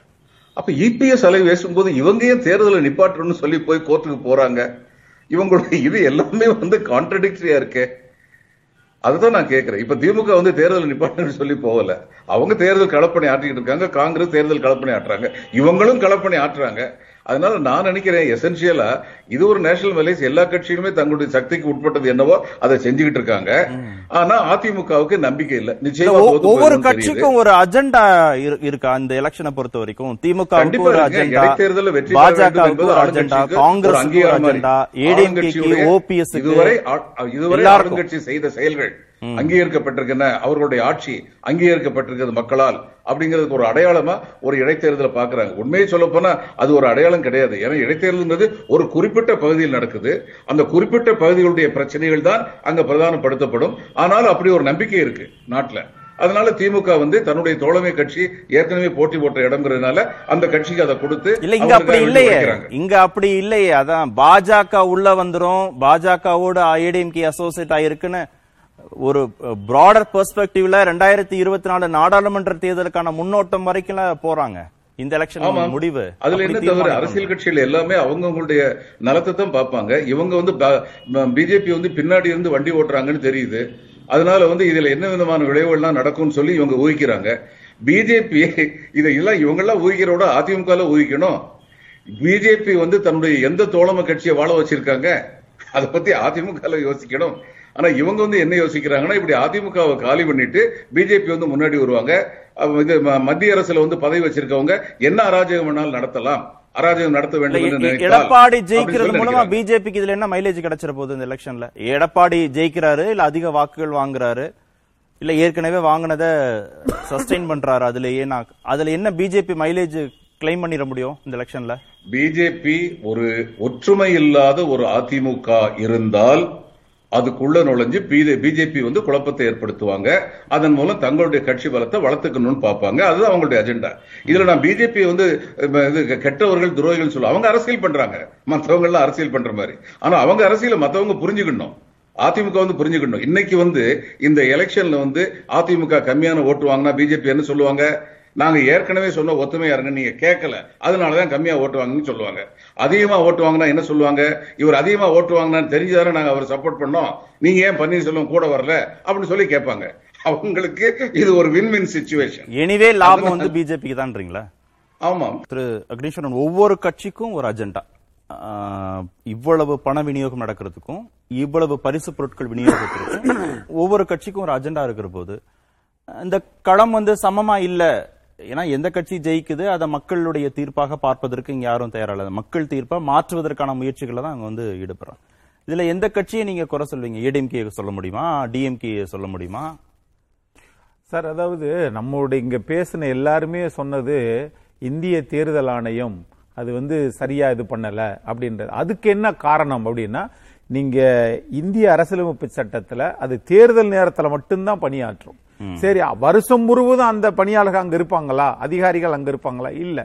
அப்ப இபிஎஸ் அலை வீசும்போது இவங்க ஏன் தேர்தலை நிப்பாட்டணும்னு சொல்லி போய் கோர்ட்டுக்கு போறாங்க? இவங்களுடைய இது எல்லாமே வந்து கான்ட்ரடிக்டரியா இருக்கே. அதுதான் நான் கேக்குறேன். இப்ப திமுக வந்து தேர்தல் நிப்பாட்டணும்னு சொல்லி போகல. அவங்க தேர்தல் களப்பணி ஆட்டிக்கிட்டு இருக்காங்க காங்கிரஸ் தேர்தல் களப்பணி ஆட்டுறாங்க இவங்களும் களப்பணி ஆட்டுறாங்க அதனால நான் நினைக்கிறேன் எசென்சியலா இது ஒரு நேஷனல் மெலேஸ் எல்லா கட்சியுமே தங்களுடைய சக்திக்கு உட்பட்டது என்னவோ அதை செஞ்சுக்கிட்டு இருக்காங்க ஆனா அதிமுகவுக்கு நம்பிக்கை இல்ல நிச்சயமா ஒவ்வொரு. கட்சிக்கும் ஒரு அஜெண்டா இருக்கா இந்த எலெக்ஷனை பொறுத்த வரைக்கும். அஜெண்டா இடைத்தேர்தலில் வெற்றி ஒரு அஜெண்டா காங்கிரஸ் அங்கீகாரம் இதுவரை இதுவரை. ஆளுங்கட்சி செய்த செயல்கள் அங்கீகரிக்கப்பட்டிருக்கின்றன அவர்களுடைய ஆட்சி அங்கீகரிக்கப்பட்டிருக்கிறது மக்களால் அப்படிங்கிறதுக்கு ஒரு அடையாளமா ஒரு இடைத்தேர்தலை பாக்குறாங்க உண்மையை சொல்ல போனா அது ஒரு அடையாளம் கிடையாது. ஏன்னா இடைத்தேர்தல்ன்றது ஒரு குறிப்பிட்ட பகுதியில் நடக்குது. அந்த குறிப்பிட்ட பகுதிகளுடைய பிரச்சனைகள் தான் அங்க பிரதானப்படுத்தப்படும். ஆனால் அப்படி ஒரு நம்பிக்கை இருக்கு நாட்டுல. அதனால திமுக வந்து தன்னுடைய தோழமை கட்சி ஏற்கனவே போட்டி போட்ட இடம்ங்கிறதுனால அந்த கட்சிக்கு அதை கொடுத்து இல்ல இங்க அப்படி இல்லையே. இங்க அப்படி இல்லையே. அதான் பாஜக உள்ள வந்துரும். பாஜகவோட ஏடிஎம்கே அசோசியேட் ஆயிருக்குன்னு ஒரு பிராடர் பெர்ஸ்பெக்டிவ்ல ரெண்டாயிரத்தி இருபத்தி நாலு நாடாளுமன்ற தேர்தலுக்கான முன்னோட்டம் வரைக்கும் போறாங்க. இந்த எலெக்ஷன். முடிவு. அதுல என்ன தவிர அரசியல் கட்சிகள் எல்லாமே அவங்கவுங்களுடைய நலத்தை தான் பார்ப்பாங்க. இவங்க வந்து பிஜேபி வந்து பின்னாடி இருந்து வண்டி ஓட்டுறாங்கன்னு தெரியுது. அதனால வந்து இதுல என்ன விதமான விளைவுகள்லாம் நடக்கும்னு சொல்லி இவங்க ஊகிக்கிறாங்க. பிஜேபி இதெல்லாம் இவங்க எல்லாம் ஊகிக்கிறோட அதிமுக ஊகிக்கணும். பிஜேபி வந்து தன்னுடைய எந்த தோழமை கட்சியை வாழ வச்சிருக்காங்க? அதை பத்தி அதிமுக யோசிக்கணும். ஆனா இவங்க வந்து என்ன யோசிக்கிறாங்கன்னா இப்படி அதிமுகவை காலி பண்ணிட்டு பிஜேபி வந்து முன்னாடி வருவாங்க. இது மத்திய அரசுல வந்து பதவி வச்சிருக்கவங்க என்ன அராஜகம் வேணாலும் நடத்தலாம். அராஜகம் நடத்த வேண்டும் எடப்பாடி ஜெயிக்கிறது மூலமா. பிஜேபிக்கு இதுல என்ன மைலேஜ் கிடைச்சிட போகுது இந்த எலெக்ஷன்ல எடப்பாடி ஜெயிக்கிறாரு இல்ல அதிக வாக்குகள் வாங்குறாரு? இல்ல ஏற்கனவே வாங்கினத சஸ்டெயின் பண்றாரு அதுல ஏன்னா அதுல என்ன பிஜேபி மைலேஜ் கிளைம் பண்ணிட முடியும் இந்த எலெக்ஷன்ல பிஜேபி ஒரு ஒற்றுமை இல்லாத ஒரு அதிமுக இருந்தால் அதுக்குள்ள நுழைஞ்சு பிஜேபி வந்து குழப்பத்தை ஏற்படுத்துவாங்க. அதன் மூலம் தங்களுடைய கட்சி பலத்தை வளர்த்துக்கணும்னு பார்ப்பாங்க. அதுதான் அவங்களுடைய அஜெண்டா. இதுல நான் பிஜேபி வந்து இது கெட்டவர்கள் துரோகிகள் சொல்ல அவங்க அரசியல் பண்றாங்க. மற்றவங்க எல்லாம் அரசியல் பண்ற மாதிரி. ஆனா அவங்க அரசியல மத்தவங்க புரிஞ்சுக்கணும். அதிமுக வந்து புரிஞ்சுக்கணும். இன்னைக்கு வந்து இந்த எலெக்ஷன்ல வந்து அதிமுக கம்மியான ஓட்டு வாங்கினா பிஜேபி என்ன சொல்லுவாங்க? நாங்க ஏற்கனவே சொன்ன ஒத்துமையா இருங்க நீங்க கேட்கல. அதனாலதான் கம்மியா ஓட்டு வாங்குன்னு சொல்லுவாங்க. அதிகமா ஓட்டு வாங்கினா என்ன சொல்லுவாங்க? இவர் அதிகமா ஓட்டு வாங்கினான்னு தெரிஞ்சுதானே நாங்க அவர் சப்போர்ட் பண்ணோம். நீங்க ஏன் பன்னீர்செல்வம் கூட வரல? அப்படின்னு சொல்லி கேட்பாங்க. அவங்களுக்கு இது ஒரு வின் வின் சுச்சுவேஷன் எனிவே லாபம் வந்து பிஜேபிக்கு தான்றீங்களா? ஆமாம் திரு அக்னீஸ்வரன் ஒவ்வொரு கட்சிக்கும் ஒரு அஜெண்டா இவ்வளவு பண விநியோகம் நடக்கிறதுக்கும் இவ்வளவு பரிசு பொருட்கள் விநியோகத்திற்கும் ஒவ்வொரு கட்சிக்கும் ஒரு அஜெண்டா இருக்கிற போது இந்த களம் வந்து சமமா இல்ல ஏன்னா எந்த கட்சி ஜெயிக்குது அதை மக்களுடைய தீர்ப்பாக பார்ப்பதற்கு இங்க யாரும் தயாரில்ல. மக்கள் தீர்ப்பை மாற்றுவதற்கான முயற்சிகளை தான் அங்க வந்து ஈடுபடுறாங்க இதுல எந்த கட்சியை நீங்க குறை சொல்வீங்க? ஏடிஎம்கே சொல்ல முடியுமா? டிஎம்கே சொல்ல முடியுமா? சார் அதாவது நம்மளுடைய இங்க பேசின எல்லாருமே சொன்னது இந்திய தேர்தல் ஆணையம் அது வந்து சரியா இது பண்ணல அப்படின்றது அதுக்கு என்ன காரணம் அப்படின்னா நீங்க இந்திய அரசியலமைப்பு சட்டத்துல அது தேர்தல் நேரத்தில் மட்டும்தான் பணியாற்றும். சரி வருஷம் முழுவதும் அந்த பணியாளர்கள் அங்க இருப்பாங்களா? அதிகாரிகள் அங்க இருப்பாங்களா? இல்ல.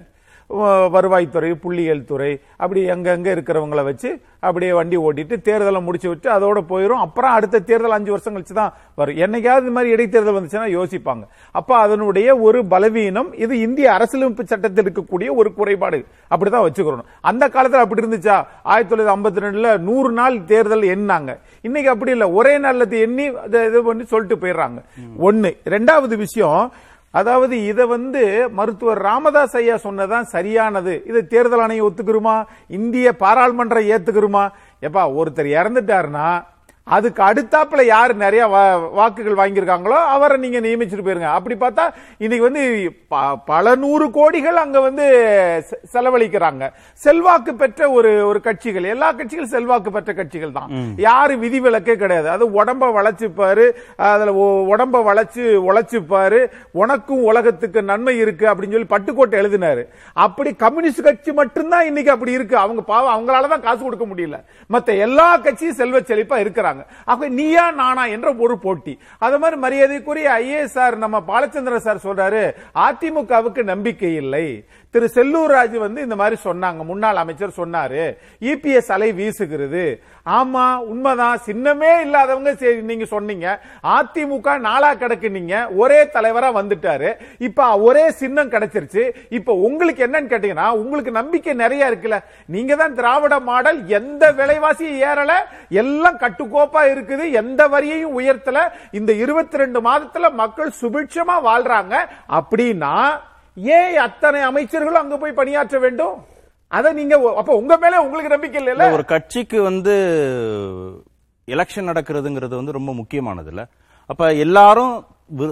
வருவாய்த்துறை புள்ளியியல் துறை அப்படி எங்கெங்க இருக்கிறவங்கள வச்சு அப்படியே வண்டி ஓட்டிட்டு தேர்தலை முடிச்சு விட்டு அதோட போயிடும் அப்புறம் அடுத்த தேர்தல் அஞ்சு வருஷம் கழிச்சு தான் வரும். என்னைக்காவது இந்த மாதிரி இடைத்தேர்தல் வந்துச்சுன்னா யோசிப்பாங்க. அப்ப அதனுடைய ஒரு பலவீனம் இது இந்திய அரசியலமைப்பு சட்டத்தில் இருக்கக்கூடிய ஒரு குறைபாடு. அப்படிதான் வச்சுக்கிறோம் அந்த காலத்துல அப்படி இருந்துச்சா? ஆயிரத்தி தொள்ளாயிரத்தி ஐம்பத்தி ரெண்டுல நூறு நாள் தேர்தல் எண்ணாங்க இன்னைக்கு அப்படி இல்ல. ஒரே நாள்ல எண்ணி அதை இது பண்ணி சொல்லிட்டு போயிடுறாங்க. ஒண்ணு. ரெண்டாவது விஷயம் அதாவது இதை வந்து மருத்துவர் ராமதாஸ் ஐயா சொன்னதான் சரியானது. இதை தேர்தல் ஆணையம் ஒத்துக்கிறோமா இந்திய பாராளுமன்றம் ஏத்துக்கிறோமா எப்பா ஒருத்தர் இறந்துட்டாருன்னா அதுக்கு அடுத்தாப்புல யார் நிறைய வாக்குகள் வாங்கியிருக்காங்களோ அவரை நீங்க நியமிச்சிட்டு போயிருங்க. அப்படி பார்த்தா இன்னைக்கு வந்து பல நூறு கோடிகள் அங்க வந்து செலவழிக்கிறாங்க. செல்வாக்கு பெற்ற ஒரு ஒரு கட்சிகள். எல்லா கட்சிகளும் செல்வாக்கு பெற்ற கட்சிகள் தான். யாரு விதிவிலக்கே கிடையாது. அது உடம்ப வளைச்சுப்பாரு. அதுல உடம்ப வளைச்சு உழைச்சுப்பாரு. உனக்கும் உலகத்துக்கு நன்மை இருக்கு அப்படின்னு சொல்லி பட்டுக்கோட்டை எழுதினாரு. அப்படி கம்யூனிஸ்ட் கட்சி மட்டும்தான் இன்னைக்கு அப்படி இருக்கு. அவங்க பாவம் அவங்களால தான் காசு கொடுக்க முடியல. மத்த எல்லா கட்சியும் செல்வ செழிப்பா இருக்கிறாங்க. அப்ப நீயா நானா என்ற ஒரு போட்டி. அது மாதிரி மரியாதைக்குரிய ஐஏஎஸ் சார் நம்ம பாலச்சந்திரன் சார் சொல்றாரு அதிமுகவுக்கு நம்பிக்கை இல்லை. திரு செல்லூர் ராஜு வந்து இந்த மாதிரி சொன்னாங்க. முன்னாள் அமைச்சர் சொன்னாரு. இபிஎஸ் அலை வீசுகிறது. ஆமா உண்மைதான். சின்னமே இல்லாதவங்க சரி, நீங்க சொன்னீங்க. அதிமுக நாளா கிடக்குனீங்க. ஒரே தலைவரா வந்துட்டாரு. இப்ப ஒரே சின்னம் கிடைச்சிருச்சு. இப்ப உங்களுக்கு என்னன்னு கேட்டீங்கன்னா உங்களுக்கு நம்பிக்கை நிறைய இருக்குல்ல. நீங்க தான் திராவிட மாடல் எந்த விலைவாசியும் ஏறல. எல்லாம் கட்டுக்கோப்பா இருக்குது. எந்த வரியையும் உயர்த்தல. இந்த இருபத்தி ரெண்டு மாதத்துல மக்கள் சுபிட்சமா வாழ்றாங்க. அப்படின்னா ஏன் அத்தனை அமைச்சர்களும் அங்க போய் பணியாற்ற வேண்டும்? அத நீங்க அப்ப உங்க மேல உங்களுக்கு நம்பிக்கை இல்ல ஒரு கட்சிக்கு வந்து எலெக்ஷன் நடக்கிறதுங்கிறது வந்து ரொம்ப முக்கியமானது இல்ல. அப்ப எல்லாரும்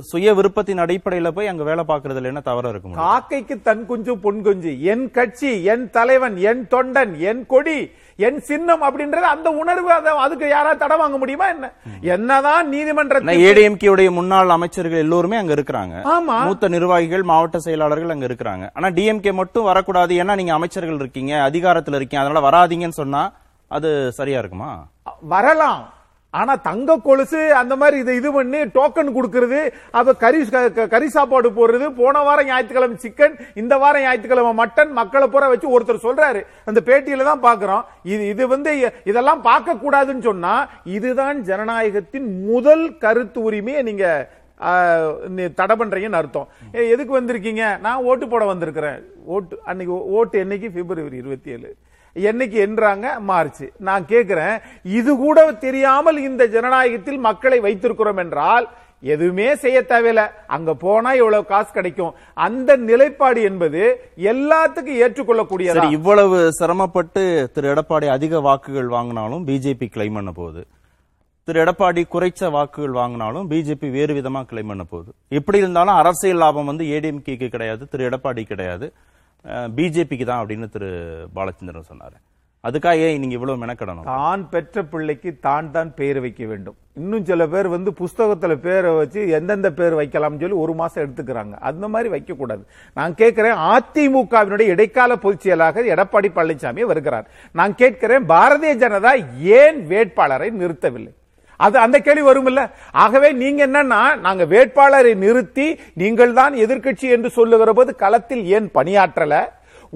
சுய விருப்பத்தின் அடிப்படையில போய் அங்க வேலை பாக்குறதுல என்ன தவறு இருக்க முடியும்? காக்கைக்கு தன் குஞ்சு பொன் குஞ்சு. என் கட்சி என் தலைவன் என் தொண்டன் என் கொடி. என் சின்னம் அப்படின்றது அந்த உணர்வு அத- அதுக்கு யாராவது தடை வாங்க முடியுமா என்ன? என்னதான் நீதிமன்ற ஏடிஎம்கே உடைய முன்னாள் அமைச்சர்கள் எல்லோருமே அங்க இருக்கிறாங்க. ஆமா. மூத்த நிர்வாகிகள் மாவட்ட செயலாளர்கள் அங்க இருக்கிறாங்க. ஆனா டிஎம்கே மட்டும் வரக்கூடாது. ஏன்னா நீங்க அமைச்சர்கள் இருக்கீங்க அதிகாரத்துல இருக்கீங்க. அதனால வராதீங்கன்னு சொன்னா அது சரியா இருக்குமா? வரலாம். ஆனா தங்க கொலுசு அந்த மாதிரி இது இது பண்ணி டோக்கன் கொடுக்கறது அப்ப கறி கறி சாப்பாடு போடுறது போன வாரம் ஞாயிற்றுக்கிழமை சிக்கன் இந்த வாரம் ஞாயிற்றுக்கிழமை மட்டன் மக்களை பூரா வச்சு ஒருத்தர் சொல்றாரு. அந்த பேட்டியில தான் பாக்குறோம் இது இது வந்து இதெல்லாம் பார்க்க கூடாதுன்னு சொன்னா இதுதான் ஜனநாயகத்தின் முதல் கருத்து உரிமையை நீங்க தடை பண்றீங்கன்னு அர்த்தம். எதுக்கு வந்திருக்கீங்க? நான் ஓட்டு போட வந்திருக்கிறேன். ஓட்டு அன்னைக்கு ஓட்டு என்னைக்கு? பிப்ரவரி இருபத்தி ஏழு. என்னைக்கு என்றாங்க? மார்ச் நான் கேட்கிறேன் இது கூட தெரியாமல் இந்த ஜனநாயகத்தில் மக்களை வைத்திருக்கிறோம் என்றால் எதுவுமே செய்ய தேவையில்ல. அங்க போனா இவ்வளவு காசு கிடைக்கும். அந்த நிலைப்பாடு என்பது எல்லாத்துக்கும் ஏற்றுக்கொள்ளக்கூடிய இவ்வளவு சிரமப்பட்டு திரு எடப்பாடி அதிக வாக்குகள் வாங்கினாலும் பிஜேபி கிளைம் பண்ண போகுது. திரு எடப்பாடி குறைச்ச வாக்குகள் வாங்கினாலும் பிஜேபி வேறு விதமா கிளைம் பண்ண போகுது. எப்படி இருந்தாலும் அரசியல் லாபம் வந்து ஏடிஎம்கேக்கு கிடையாது திரு எடப்பாடி கிடையாது. பிஜேபிக்கு தான் அப்படின்னு திரு பாலச்சந்திரன் சொன்னார். அதுக்காக ஏன் நீங்க இவ்வளவு மெனக்கடணும்? தான் பெற்ற பிள்ளைக்கு தான் தான் பெயர் வைக்க வேண்டும். இன்னும் சில பேர் வந்து புஸ்தகத்துல பேரை வச்சு எந்தெந்த பேர் வைக்கலாம்னு சொல்லி ஒரு மாசம் எடுத்துக்கிறாங்க. அந்த மாதிரி வைக்க கூடாது நான் கேட்கிறேன் அதிமுகவினுடைய இடைக்கால பொதுச் செயலாக எடப்பாடி பழனிசாமி வருகிறார். நான் கேட்கிறேன் பாரதிய ஜனதா ஏன் வேட்பாளரை நிறுத்தவில்லை? அது அந்த கேள்வி வரும்ல ஆகவே நீங்க என்னன்னா நாங்க வேட்பாளரை நிறுத்தி நீங்கள் தான் எதிர்க்கட்சி என்று சொல்லுகிற போது களத்தில் ஏன் பணியாற்றல?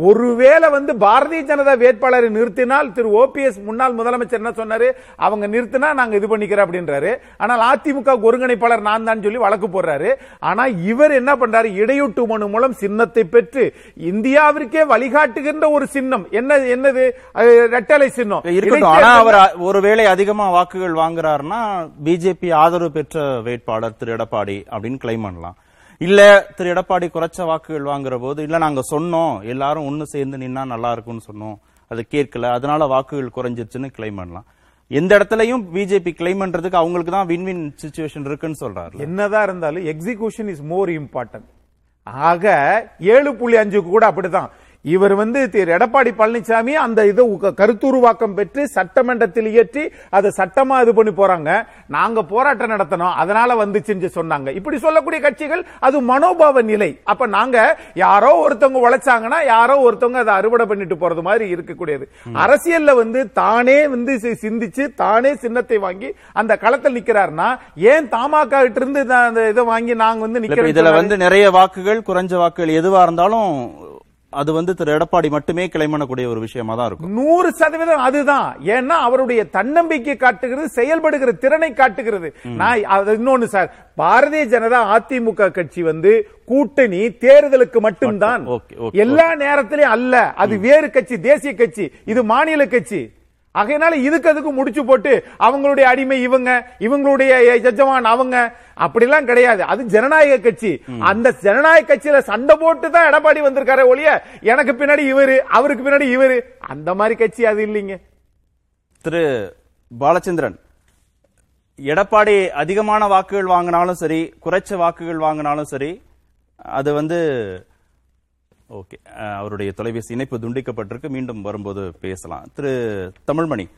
ஒருவேளை வந்து பாரதிய ஜனதா வேட்பாளரை நிறுத்தினால் திரு ஓபிஎஸ் முன்னாள் முதலமைச்சர் என்ன சொன்னாரு? அவங்க நிறுத்தினா நாங்க இது பண்ணிக்கிறோம் அப்படின்றாரு. ஆனால் அதிமுக ஒருங்கிணைப்பாளர் நான் தான் சொல்லி வழக்கு போடுறாரு. ஆனா இவர் என்ன பண்றாரு? இடையூட்டு மனு மூலம் சின்னத்தை பெற்று இந்தியாவிற்கே வழிகாட்டுகின்ற ஒரு சின்னம். என்ன என்னது? ரெட்டலை சின்னம். ஆனா அவர் ஒருவேளை அதிகமா வாக்குகள் வாங்குறாருன்னா பிஜேபி ஆதரவு பெற்ற வேட்பாளர் திரு எடப்பாடி அப்படின்னு கிளைம் பண்ணலாம். இல்ல திரு எடப்பாடி குறைச்ச வாக்குகள் வாங்குற போது இல்ல நாங்க சொன்னோம் எல்லாரும் ஒன்னு சேர்ந்து நின்னா நல்லா இருக்கும்னு சொன்னோம். அதை கேட்கல. அதனால வாக்குகள் குறைஞ்சிருச்சுன்னு கிளைம் பண்ணலாம். எந்த இடத்துலயும் பிஜேபி கிளைம் பண்றதுக்கு அவங்களுக்கு தான் வின் வின் சுச்சுவேஷன் இருக்குன்னு சொல்றாரு என்னதான் இருந்தாலும் எக்ஸிகியூஷன் இஸ் மோர் இம்பார்ட்டன்ட் ஆக ஏழு புள்ளி அஞ்சுக்கு கூட அப்படிதான் இவர் வந்து திரு எடப்பாடி பழனிசாமி அந்த இதை கருத்துருவாக்கம் பெற்று சட்டமன்றத்தில் இயற்றி அதை சட்டமா இது பண்ணி போறாங்க. நாங்க போராட்டம் நடத்தணும். அதனால வந்துச்சுன்னு சொன்னாங்க. இப்படி சொல்லக்கூடிய கட்சிகள் அது மனோபாவ நிலை. அப்ப நாங்க யாரோ ஒருத்தவங்க உழைச்சாங்கன்னா யாரோ ஒருத்தவங்க அதை அறுவடை பண்ணிட்டு போறது மாதிரி இருக்கக்கூடியது. அரசியல்ல வந்து தானே வந்து சிந்திச்சு தானே சின்னத்தை வாங்கி அந்த களத்தில் நிக்கிறாருன்னா ஏன் தமாக கிட்ட இருந்து இதை வாங்கி நாங்க வந்து இப்ப இதுல நிக்கிறோம் வந்து நிறைய வாக்குகள் குறைஞ்ச வாக்குகள் எதுவா இருந்தாலும் அது வந்து திரு எடப்பாடி மட்டுமே கிளைம் பண்ணக்கூடிய ஒரு விஷயமா தான் இருக்கும். நூறு சதவீதம் அதுதான். ஏன்னா அவருடைய தன்னம்பிக்கை காட்டுகிறது செயல்படுகிற திறனை காட்டுகிறது. நான் அது இன்னொன்னு சார் பாரதிய ஜனதா அதிமுக கட்சி வந்து கூட்டணி தேர்தலுக்கு மட்டும்தான். எல்லா நேரத்திலையும் அல்ல. அது வேறு கட்சி தேசிய கட்சி இது மாநில கட்சி. ஆகையினால இதுக்கு அதுக்கு முடிச்சு போட்டு அவங்களுடைய அடிமை இவங்க இவங்களுடைய எஜமான் அவங்க. அப்படிலாம் கிடையாது. அது ஜனநாயக கட்சி. அந்த ஜனநாயக கட்சியில சண்டை போட்டு தான் எடப்பாடி வந்திருக்காரு ஒழிய எனக்கு பின்னாடி இவரு அவருக்கு பின்னாடி இவரு. அந்த மாதிரி கட்சி அது இல்லைங்க. திரு பாலச்சந்திரன் எடப்பாடி அதிகமான வாக்குகள் வாங்கினாலும் சரி குறைச்ச வாக்குகள் வாங்கினாலும் சரி அது வந்து ஓகே. அவருடைய தொலைபேசி இணைப்பு துண்டிக்கப்பட்டிருக்கு. மீண்டும் வரும்போது பேசலாம். திரு தமிழ்மணி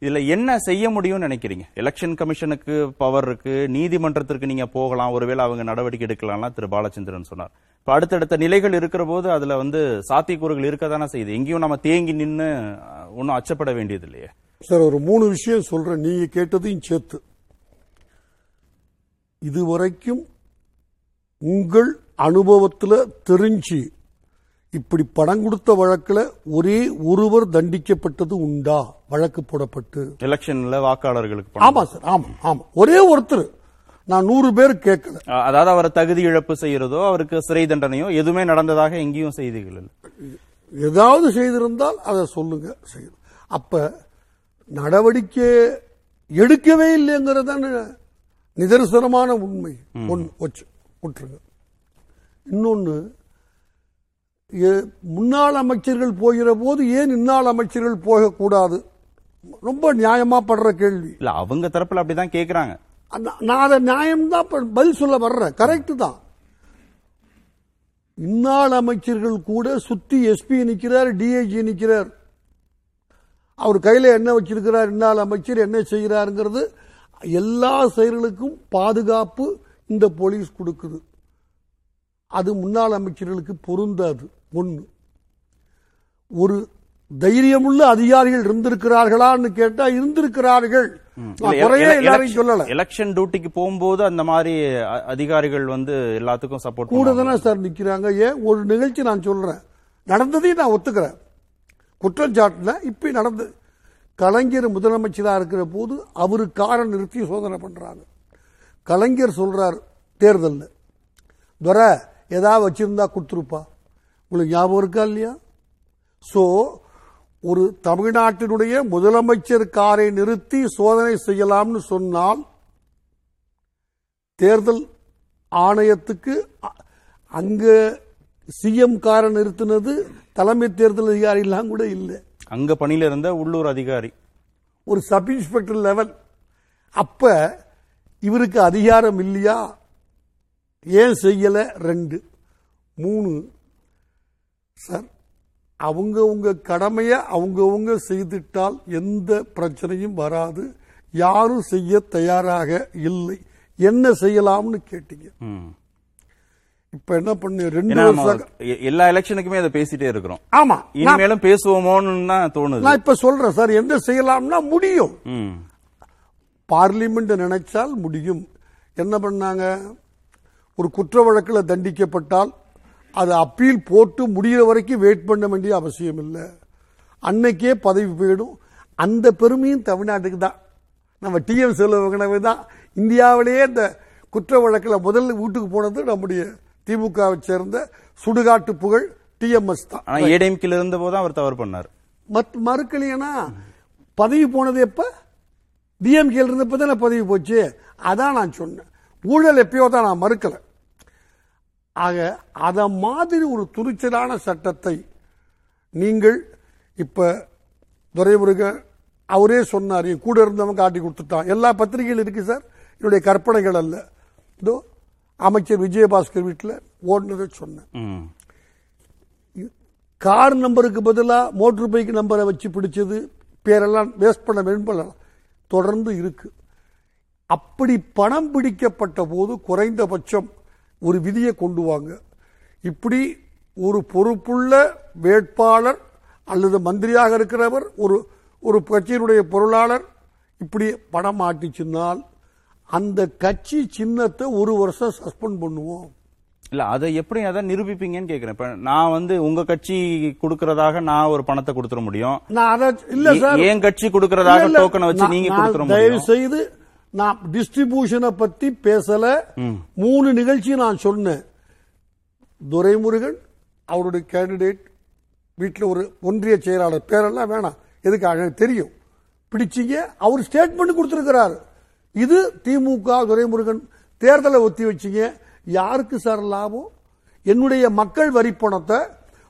இதுல என்ன செய்ய முடியும்னு நினைக்கிறீங்க? எலெக்ஷன் கமிஷனுக்கு பவர் இருக்கு நீதிமன்றத்திற்கு நீங்க போகலாம் ஒருவேளை அவங்க நடவடிக்கை எடுக்கலாம்லாம் திரு பாலச்சந்திரன் சொன்னார். இப்ப அடுத்தடுத்த நிலைகள் இருக்கிற போது அதுல வந்து சாத்தியக்கூறுகள் இருக்க தானே செய்யுது. எங்கேயும் நம்ம தேங்கி நின்று ஒன்னும் அச்சப்பட வேண்டியது இல்லையே சார் ஒரு மூணு விஷயம் சொல்றேன். நீங்க கேட்டதையும் சேர்த்து. இதுவரைக்கும் உங்கள் அனுபவத்தில் தெரிஞ்சு இப்படி பணம் கொடுத்த வழக்குல ஒரே ஒருவர் தண்டிக்கப்பட்டது உண்டா? வழக்கு போடப்பட்டு. எலெக்ஷன்ல வாக்காளர்களுக்கு. ஆமா சார். ஆமா ஆமா. ஒரே ஒருத்தர். நான் நூறு பேர் கேட்கல. அதாவது அவரை தகுதி இழப்பு செய்யறதோ அவருக்கு சிறை தண்டனையோ எதுவுமே நடந்ததாக எங்கேயும் செய்திகள் இல்லை. ஏதாவது செய்திருந்தால் அதை சொல்லுங்க செய்யணும் அப்ப நடவடிக்கை எடுக்கவே இல்லைங்கிறதான நிதர்சனமான உண்மை. ஒன்று இன்னொன்னு எ- முன்னாள் அமைச்சர்கள் போகிற போது ஏன் இந்நாள் அமைச்சர்கள் போகக்கூடாது? ரொம்ப நியாயமா படுற கேள்வி. இல்ல அவங்க தரப்புல அப்படிதான் கேக்குறாங்க. நான் அதை நியாயம்தான் பதில் சொல்ல வர்றேன். கரெக்ட் தான். இந்நாள் அமைச்சர்கள் கூட சுத்தி எஸ்பி நிக்கிறார் டிஐஜி நிக்கிறார். அவர் கையில என்ன வச்சிருக்கிறார் இந்நாள் அமைச்சர் என்ன செய்கிறாருங்கிறது எல்லா செயல்களுக்கும் பாதுகாப்பு இந்த போலீஸ் கொடுக்குது. அது முன்னாள் அமைச்சர்களுக்கு பொருந்தாது. ஒன்று ஒரு தைரியமுள்ள அதிகாரிகள் இருந்திருக்கிறார்களான்னு கேட்டா இருந்திருக்கிறார்கள். எலெக்ஷன் டியூட்டிக்கு போகும்போது அந்த மாதிரி அதிகாரிகள் வந்து எல்லாத்துக்கும் சப்போர்ட் கூட தானே சார் நிக்கிறாங்க. ஏன்? ஒரு நிகழ்ச்சி நான் சொல்றேன். நடந்ததையும் நான் ஒத்துக்கிறேன். குற்றச்சாட்டுல இப்ப நடந்து கலைஞர் முதலமைச்சரா இருக்கிற போது அவரு காரை நிறுத்தி சோதனை பண்றாங்க. கலைஞர் சொல்றார் தேர்தல்ல. துரை ஏதாவது வச்சிருந்தா கொடுத்துருப்பா. உங்களுக்கு ஞாபகம் இருக்கா இல்லையா? சோ ஒரு தமிழ்நாட்டினுடைய முதலமைச்சர் காரை நிறுத்தி சோதனை செய்யலாம்னு சொன்னால் தேர்தல் ஆணையத்துக்கு அங்க சிஎம் காரை நிறுத்தினது தலைமை தேர்தல் அதிகாரி எல்லாம் கூட இல்லை. அங்க பணியில இருந்த உள்ளூர் அதிகாரி. ஒரு சப் இன்ஸ்பெக்டர் லெவல். அப்ப இவருக்கு அதிகாரம் இல்லையா? ஏன் செய்யல? ரெண்டு. மூணு. சார் அவங்கவுங்க கடமைய அவங்கவுங்க செய்துட்டால் எந்த பிரச்சனையும் வராது. யாரும் செய்ய தயாராக இல்லை. என்ன செய்யலாம்னு கேட்டீங்க. இப்ப என்ன பண்ணு? ரெண்டு எல்லா எலெக்ஷனுக்குமே அதை பேசிட்டே இருக்கிறோம். ஆமா. இனிமேலும் பேசுவோமோன்னு தான் தோணுது. நான் இப்ப சொல்றேன் சார் என்ன செய்யலாம்னா முடியும். பார்லிமெண்ட் நினைச்சால் முடியும். என்ன பண்ணாங்க? ஒரு குற்ற வழக்கில் தண்டிக்கப்பட்டால் அது அப்பீல் போட்டு முடிகிற வரைக்கும் வெயிட் பண்ண வேண்டிய அவசியம் இல்லை. அன்னைக்கே பதவி போயிடும். அந்த பெருமையும் தமிழ்நாட்டுக்கு தான். நம்ம டிஎம் செல்வகனவே தான். இந்தியாவிலேயே இந்த குற்ற வழக்கில் முதல்ல வீட்டுக்கு போனது நம்முடைய திமுகவை சேர்ந்த சுடுகாட்டு புகழ் டிஎம்எஸ் தான். ஏடிஎம்கில இருந்த போது அவர் தவறு பண்ணார். மத் மறுக்கலையனா பதவி போனது எப்ப? டிஎம்கேல இருந்தப்ப தானே பதவி போச்சு. அதான் நான் சொன்னேன். ஊழல் எப்பயோ தான் நான் மறுக்கல. ஆக அத மாதிரி ஒரு துணிச்சலான சட்டத்தை நீங்கள் இப்ப துரைமுருகன் அவரே சொன்னார் என் கூட இருந்தவன் காட்டி கொடுத்துட்டான். எல்லா பத்திரிகைகள் இருக்கு சார். என்னுடைய கற்பனைகள் அல்ல. இதோ அமைச்சர் விஜயபாஸ்கர் வீட்டில் ஓடினதை சொன்னேன். கார் நம்பருக்கு பதிலா மோட்டர் பைக் நம்பரை வச்சு பிடிச்சது பேரெல்லாம் வேஸ்ட் பண்ண வேணும் தொடர்ந்து இருக்கு. அப்படி பணம் பிடிக்கப்பட்ட போது குறைந்தபட்சம் ஒரு விதியை கொண்டு வாங்க. இப்படி ஒரு பொறுப்புள்ள வேட்பாளர் அல்லது மந்திரியாக இருக்கிறவர் ஒரு ஒரு கட்சியினுடைய பொருளாளர் இப்படி பணம் மாட்டிச்சுன்னால் அந்த கட்சி சின்னத்தை ஒரு வருஷம் சஸ்பெண்ட் பண்ணுவோம். இல்ல அதை எப்படி அதை நிரூபிப்பீங்கன்னு கேக்குறேன். இப்ப நான் வந்து உங்க கட்சி கொடுக்கறதாக நான் ஒரு பணத்தை கொடுத்துட முடியும். நான் அதை இல்ல சார். ஏன் கட்சி கொடுக்கறதாக. டோக்கனை வச்சு நீங்க கொடுத்துட தயவு முடியும்? செய்து நான் டிஸ்ட்ரிபியூஷனை பத்தி பேசல. மூணு நிகழ்ச்சி நான் சொன்னேன். துரைமுருகன் அவருடைய கேண்டிடேட் வீட்டில் ஒரு ஒன்றிய செயலாளர். பேரெல்லாம் வேணாம். எதுக்கு? எனக்கு தெரியும். பிடிச்சீங்க. அவர் ஸ்டேட்மெண்ட் கொடுத்திருக்கிறார். இது திமுக துரைமுருகன் தேர்தலை ஒத்தி வச்சீங்க. யாருக்கு சார் லாபம்? என்னுடைய மக்கள் வரி பணத்தை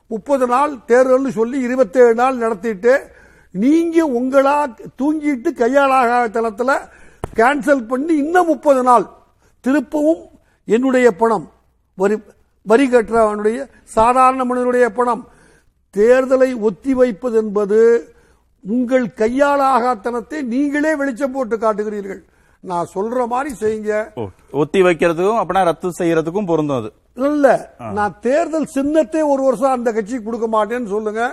முப்பது நாள் தேர்தல்னு சொல்லி இருபத்தேழு நாள் நடத்திட்டு நீங்க உங்களா தூங்கிட்டு கையாளாக தளத்துல கேன்சல் பண்ணி இன்னும் முப்பது நாள் திருப்பவும் என்னுடைய பணம். வரி வரி கட்டுறவனுடைய சாதாரண மனிதனுடைய பணம். தேர்தலை ஒத்தி வைப்பது என்பது உங்கள் கையாளாகத்தனத்தை நீங்களே வெளிச்சம் போட்டு காட்டுகிறீர்கள். நான் சொல்ற மாதிரி செய்யுங்க. ஒத்தி வைக்கிறதுக்கும் அப்படின்னா ரத்து செய்யறதுக்கும் பொருந்தும் அது. இல்ல நான் தேர்தல் சின்னத்தை ஒரு வருஷம் அந்த கட்சிக்கு கொடுக்க மாட்டேன்னு சொல்லுங்க.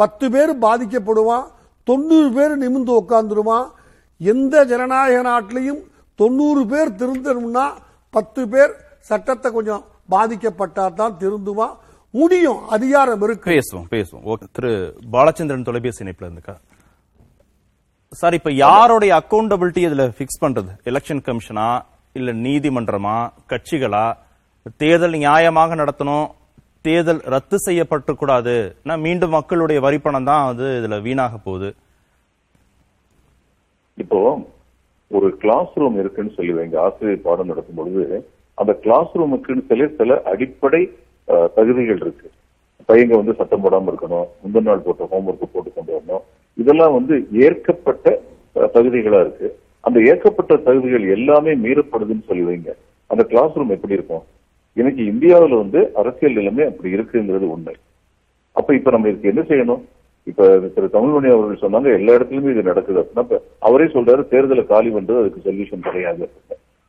பத்து பேர் பாதிக்கப்படுவான் தொண்ணூறு பேர் நிமிந்து உட்காந்துருவான் எந்த ஜனநாயக நாட்டிலையும் தொண்ணூறு பேர் திருந்தணும்னா பத்து பேர் சட்டத்தை கொஞ்சம் பாதிக்கப்பட்டா தான் திருந்துமா? முடியும். அதிகாரம் இருக்கு. பேசுவோம் பேசுவோம். ஓகே. திரு பாலச்சந்திரன் தொலைபேசி இணைப்புல இருந்துக்கா? சார் இப்ப யாருடைய அக்கௌண்டபிலிட்டி இதுல பிக்ஸ் பண்றது? எலெக்ஷன் கமிஷனா இல்ல நீதிமன்றமா? கட்சிகளா? தேர்தல் நியாயமாக நடத்தணும்? தேர்தல் ரத்து செய்யப்பட்டு கூடாது மீண்டும் மக்களுடைய வரி பணம் தான் வந்து இதுல வீணாக போகுது. இப்போ ஒரு கிளாஸ் ரூம் இருக்குன்னு சொல்லி வைங்க. ஆசிரியர் பாடம் நடத்தும் பொழுது அந்த கிளாஸ் ரூமுக்குன்னு சில சில அடிப்படை தகுதிகள் இருக்கு. பையங்க வந்து சத்தம் போடாம இருக்கணும். முந்தின நாள் போட்ட ஹோம்ஒர்க் போட்டு கொண்டு வரணும். இதெல்லாம் வந்து ஏற்கப்பட்ட தகுதிகளா இருக்கு. அந்த ஏற்கப்பட்ட தகுதிகள் எல்லாமே மீறப்படுதுன்னு சொல்லி வைங்க. அந்த கிளாஸ் ரூம் எப்படி இருக்கும்? இன்னைக்கு இந்தியாவுல வந்து அரசியல் நிலைமை அப்படி இருக்குங்கிறது உண்மை. அப்ப இப்ப நம்ம இதுக்கு என்ன செய்யணும்? இப்ப திரு தமிழ்மணி அவர்கள் சொன்னாங்க எல்லா இடத்துலயுமே இது நடக்குது அப்படின்னா இப்ப அவரே சொல்றாரு தேர்தலை காலி பண்றது அதுக்கு சொல்யூஷன் கிடையாது.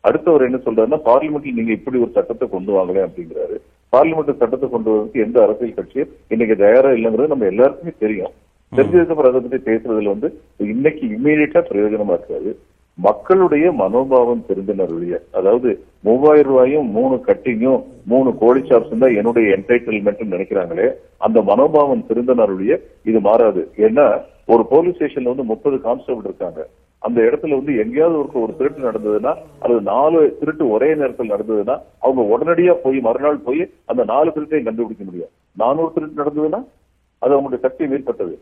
அடுத்தவர் என்ன சொல்றாருன்னா பார்லிமெண்ட்ல நீங்க இப்படி ஒரு சட்டத்தை கொண்டு வாங்கல அப்படிங்கிறாரு. பார்லிமெண்ட் சட்டத்தை கொண்டு வரதுக்கு எந்த அரசியல் கட்சியும் இன்னைக்கு தயாரா இல்லைங்கிறது நம்ம எல்லாருக்குமே தெரியும். தெரிஞ்சதுக்கு அப்புறம் அதை பத்தி பேசுறதுல வந்து இன்னைக்கு இம்மீடியட்டா பிரயோஜனமா இருக்காது. மக்களுடைய மனோபாவம் தெரிந்தனருடைய அதாவது மூவாயிரம் ரூபாயும் மூணு கட்டிங்கும் மூணு கோழி சாப்ஸ் தான் என்னுடைய என்டைட்டில்மெண்ட் நினைக்கிறாங்களே அந்த மனோபாவம் தெரிந்தனருடைய இது மாறாது. ஏன்னா ஒரு போலீஸ் ஸ்டேஷன்ல வந்து முப்பது கான்ஸ்டபிள் இருக்காங்க. அந்த இடத்துல வந்து எங்கேயாவது ஒரு ஒரு திருட்டு நடந்ததுன்னா அல்லது நாலு திருட்டு ஒரே நேரத்தில் நடந்ததுன்னா அவங்க உடனடியா போய் மறுநாள் போய் அந்த நாலு திருட்டையும் கண்டுபிடிக்க முடியும். நானூறு திருட்டு நடந்ததுன்னா அது அவங்களுடைய சக்தி மேற்பட்டது.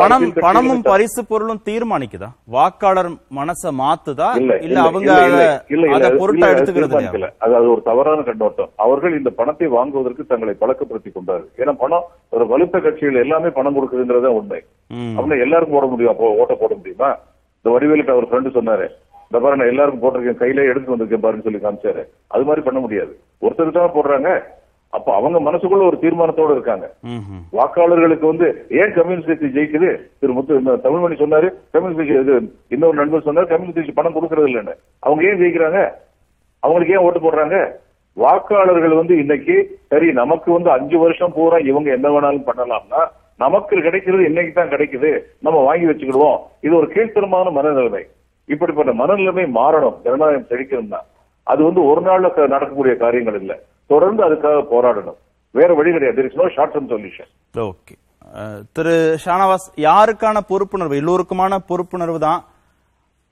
பணம் பணமும் பரிசு பொருளும் தீர்மானிக்குதா? வாக்காளர் மனச மாத்துதா? இல்ல அவங்க இல்ல, பொருட்டா எடுத்துக்கிறது. அது ஒரு தவறான கண்ணோட்டம். அவர்கள் இந்த பணத்தை வாங்குவதற்கு தங்களை பழக்கப்படுத்திக் கொண்டார்கள். ஏன்னா பணம் ஒரு வலுத்த கட்சிகள் எல்லாமே பணம் கொடுக்குதுங்கிறதா உண்மை. அப்படின்னா எல்லாருக்கும் போட முடியும்? அப்போ ஓட்ட போட முடியுமா? இந்த வடிவேலுக்கு அவர் ஃப்ரெண்டு சொன்னாரு. இந்த பாரு நான் எல்லாருக்கும் போட்டிருக்கேன் கையில எடுத்து வந்திருக்கேன் பாருன்னு சொல்லி காமிச்சாரு. அது மாதிரி பண்ண முடியாது. ஒருத்தருக்கு தான் போடுறாங்க அப்ப அவங்க மனசுக்குள்ள ஒரு தீர்மானத்தோட இருக்காங்க. வாக்காளர்களுக்கு வந்து ஏன் கம்யூனிஸ்ட் கட்சி ஜெயிக்குது? திரு முத்து தமிழ்மணி சொன்னாரு. கம்யூனிஸ்ட் கட்சி இது இன்னொரு நண்பர் சொன்னாரு. கம்யூனிஸ்ட் கட்சி பணம் கொடுக்கறது இல்லைன்னு. அவங்க ஏன் ஜெயிக்கிறாங்க? அவங்களுக்கு ஏன் ஓட்டு போடுறாங்க? வாக்காளர்கள் வந்து இன்னைக்கு சரி நமக்கு வந்து அஞ்சு வருஷம் பூரா இவங்க என்ன வேணாலும் பண்ணலாம்னா நமக்கு கிடைக்கிறது இன்னைக்கு தான் கிடைக்குது. நம்ம வாங்கி வச்சுக்கிடுவோம். இது ஒரு கீழ்த்தரமான மனநிலைமை. இப்படிப்பட்ட மனநிலைமை மாறணும். ஜனநாயகம் செழிக்கணும்னா. அது வந்து ஒரு நாள்ல நடக்கக்கூடிய காரியங்கள் இல்ல. தொடர்ந்து அதுக்காக போராடணும். வேற வழி கிடையாது. No short term solution okay uh, Thiru Shanavas யாருக்கான பொறுப்புணர்வு? எல்லோருக்குமான பொறுப்புணர்வு தான்.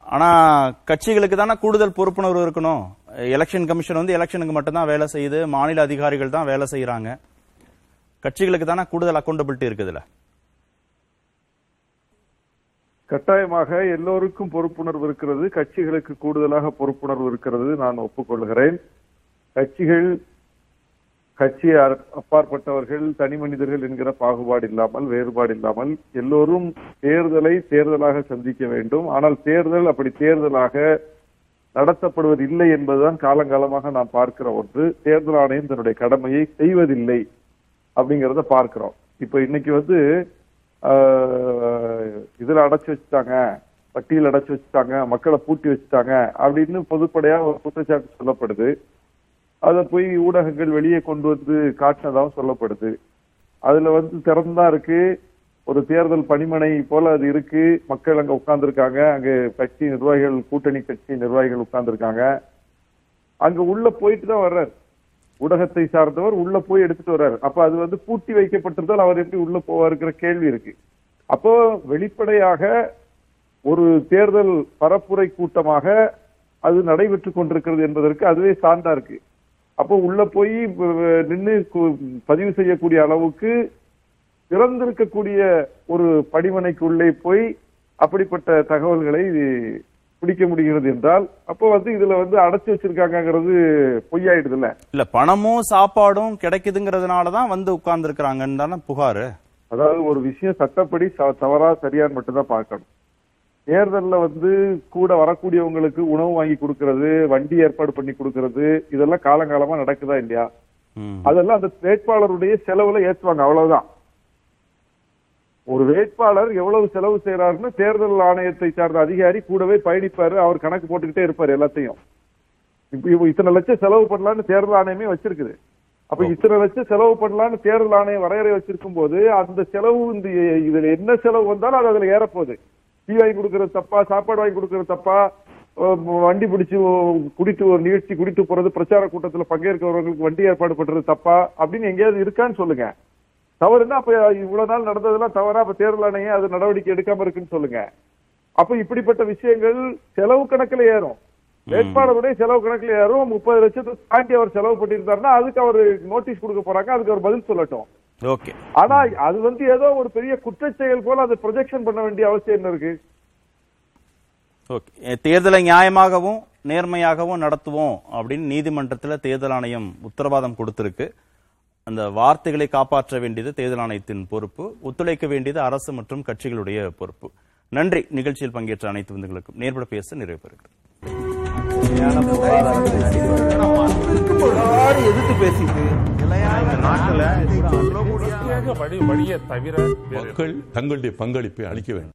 ஆனா கட்சிகளுக்கு தானே கூடுதல் பொறுப்புணர்வு இருக்கணும். எலெக்ஷன் கமிஷன் வந்து எலெக்ஷனுக்கு மட்டும்தான் வேலை செய்யுது. மாநில அதிகாரிகள் தான் வேலை செய்யறாங்க கட்சிகளுக்கு தானே கூடுதல் அக்கௌண்டபிலிட்டி இருக்குதுல்ல கட்டாயமாக எல்லோருக்கும் பொறுப்புணர்வு இருக்கிறது. கட்சிகளுக்கு கூடுதலாக பொறுப்புணர்வு இருக்கிறது. நான் ஒப்புக்கொள்கிறேன். கட்சிகள் கட்சி அப்பாற்பட்டவர்கள் தனி மனிதர்கள் என்கிற பாகுபாடு இல்லாமல் வேறுபாடு இல்லாமல் எல்லோரும் தேர்தலை தேர்தலாக சந்திக்க வேண்டும். ஆனால் தேர்தல் அப்படி தேர்தலாக நடத்தப்படுவது இல்லை என்பதுதான் காலங்காலமாக நாம் பார்க்கிற ஒன்று. தேர்தல் ஆணையம் தன்னுடைய கடமையை செய்வதில்லை அப்படிங்கறத பார்க்கிறோம். இப்ப இன்னைக்கு வந்து இதுல அடைச்சு வச்சுட்டாங்க பட்டியல் அடைச்சு வச்சுட்டாங்க மக்களை பூட்டி வச்சுட்டாங்க அப்படின்னு பொதுப்படையா ஒரு குற்றச்சாட்டு சொல்லப்படுது. அதை போய் ஊடகங்கள் வெளியே கொண்டு வந்து காட்டினதாகவும் சொல்லப்படுது. அதுல வந்து திறந்தா இருக்கு. ஒரு தேர்தல் பணிமனை போல அது இருக்கு. மக்கள் அங்க உட்கார்ந்துருக்காங்க. அங்க கட்சி நிர்வாகிகள் கூட்டணி கட்சி நிர்வாகிகள் உட்கார்ந்துருக்காங்க. அங்க உள்ள போயிட்டு தான் வர்றார். ஊடகத்தை சார்ந்தவர் உள்ள போய் எடுத்துட்டு வர்றாரு. அப்ப அது வந்து பூட்டி வைக்கப்பட்டிருந்தால் அவர் எப்படி உள்ள போவாருங்கிற கேள்வி இருக்கு. அப்போ வெளிப்படையாக ஒரு தேர்தல் பரப்புரை கூட்டமாக அது நடைபெற்று கொண்டிருக்கிறது என்பதற்கு அதுவே சான்றா இருக்கு. அப்போ உள்ள போய் நின்று பதிவு செய்யக்கூடிய அளவுக்கு திறந்திருக்கக்கூடிய ஒரு படிமனைக்குள்ளே போய் அப்படிப்பட்ட தகவல்களை பிடிக்க முடிகிறது என்றால் அப்போ வந்து இதுல வந்து அடைச்சு வச்சிருக்காங்கங்கிறது பொய்யாயிடுதுல்ல. இல்ல பணமும் சாப்பாடும் கிடைக்குதுங்கிறதுனாலதான் வந்து உட்கார்ந்து இருக்கிறாங்கன்னு தானே புகாரு? அதாவது ஒரு விஷயம் சட்டப்படி தவறா சரியான்னு மட்டும் தான் பார்க்கணும். தேர்தல்ல வந்து கூட வரக்கூடியவங்களுக்கு உணவு வாங்கி கொடுக்கறது வண்டி ஏற்பாடு பண்ணி கொடுக்கறது இதெல்லாம் காலங்காலமா நடக்குதா இல்லையா. அதெல்லாம் அந்த வேட்பாளருடைய செலவுல ஏற்றுவாங்க அவ்வளவுதான். ஒரு வேட்பாளர் எவ்வளவு செலவு செய்யறாருன்னு தேர்தல் ஆணையத்தை சார்ந்த அதிகாரி கூடவே பயணிப்பாரு அவர் கணக்கு போட்டுக்கிட்டே இருப்பாரு எல்லாத்தையும். இப்ப இத்தனை லட்சம் செலவு பண்ணலாம்னு தேர்தல் ஆணையமே வச்சிருக்குது. அப்ப இத்தனை லட்சம் செலவு பண்ணலாம்னு தேர்தல் ஆணையம் வரையறை வச்சிருக்கும் போது அந்த செலவு இந்த இதுல என்ன செலவு வந்தாலும் அது அதுல ஏறப்போகுது. டீ வாங்கி கொடுக்கறது தப்பா சாப்பாடு வாங்கி கொடுக்கறது தப்பா வண்டி பிடிச்சு குடிட்டு ஒரு நிகழ்ச்சி குடிட்டு போறது பிரச்சார கூட்டத்துல பங்கேற்கிறவர்களுக்கு வண்டி ஏற்பாடு பண்றது தப்பா அப்படின்னு எங்கேயாவது இருக்கான்னு சொல்லுங்க. தவறுனா அப்ப இவ்வளவு நாள் நடந்ததெல்லாம் தவறா அப்ப தேர்தல் ஆணையம் அது நடவடிக்கை எடுக்காம இருக்குன்னு சொல்லுங்க. அப்ப இப்படிப்பட்ட விஷயங்கள் செலவு கணக்குல ஏறும். வேட்பாளருடைய செலவு கணக்குல ஏறும். முப்பது லட்சத்தை தாண்டி அவர் செலவு பண்ணியிருந்தாருன்னா அதுக்கு அவர் நோட்டீஸ் கொடுக்க போறாங்க அதுக்கு அவர் பதில் சொல்லட்டும். ஓகே. ஆனா அது வந்து ஏதோ ஒரு பெரிய குற்றச் செயல் போல அதை ப்ரொஜெக்ஷன் பண்ண வேண்டிய அவசியம் என்ன இருக்கு? ஓகே. தேர்தலை நியாயமாகவும் நேர்மையாகவும் நடத்துவோம் அப்படின்னு நீதிமன்றத்தில் தேர்தல் ஆணையம் உத்தரவாதம் கொடுத்திருக்கு. அந்த வார்த்தைகளை காப்பாற்ற வேண்டியது தேர்தல் ஆணையத்தின் பொறுப்பு ஒத்துழைக்க வேண்டியது அரசு மற்றும் கட்சிகளுடைய பொறுப்பு. நன்றி. நிகழ்ச்சியில் பங்கேற்ற அனைத்து விருந்துகளுக்கும். நேர்பட பேச நிறைவு பெறுகிறேன் எதிர்த்து பேசிட்டு. நாட்டுல வழியை தவிர மக்கள் தங்களுடைய பங்களிப்பை அளிக்க வேண்டும்.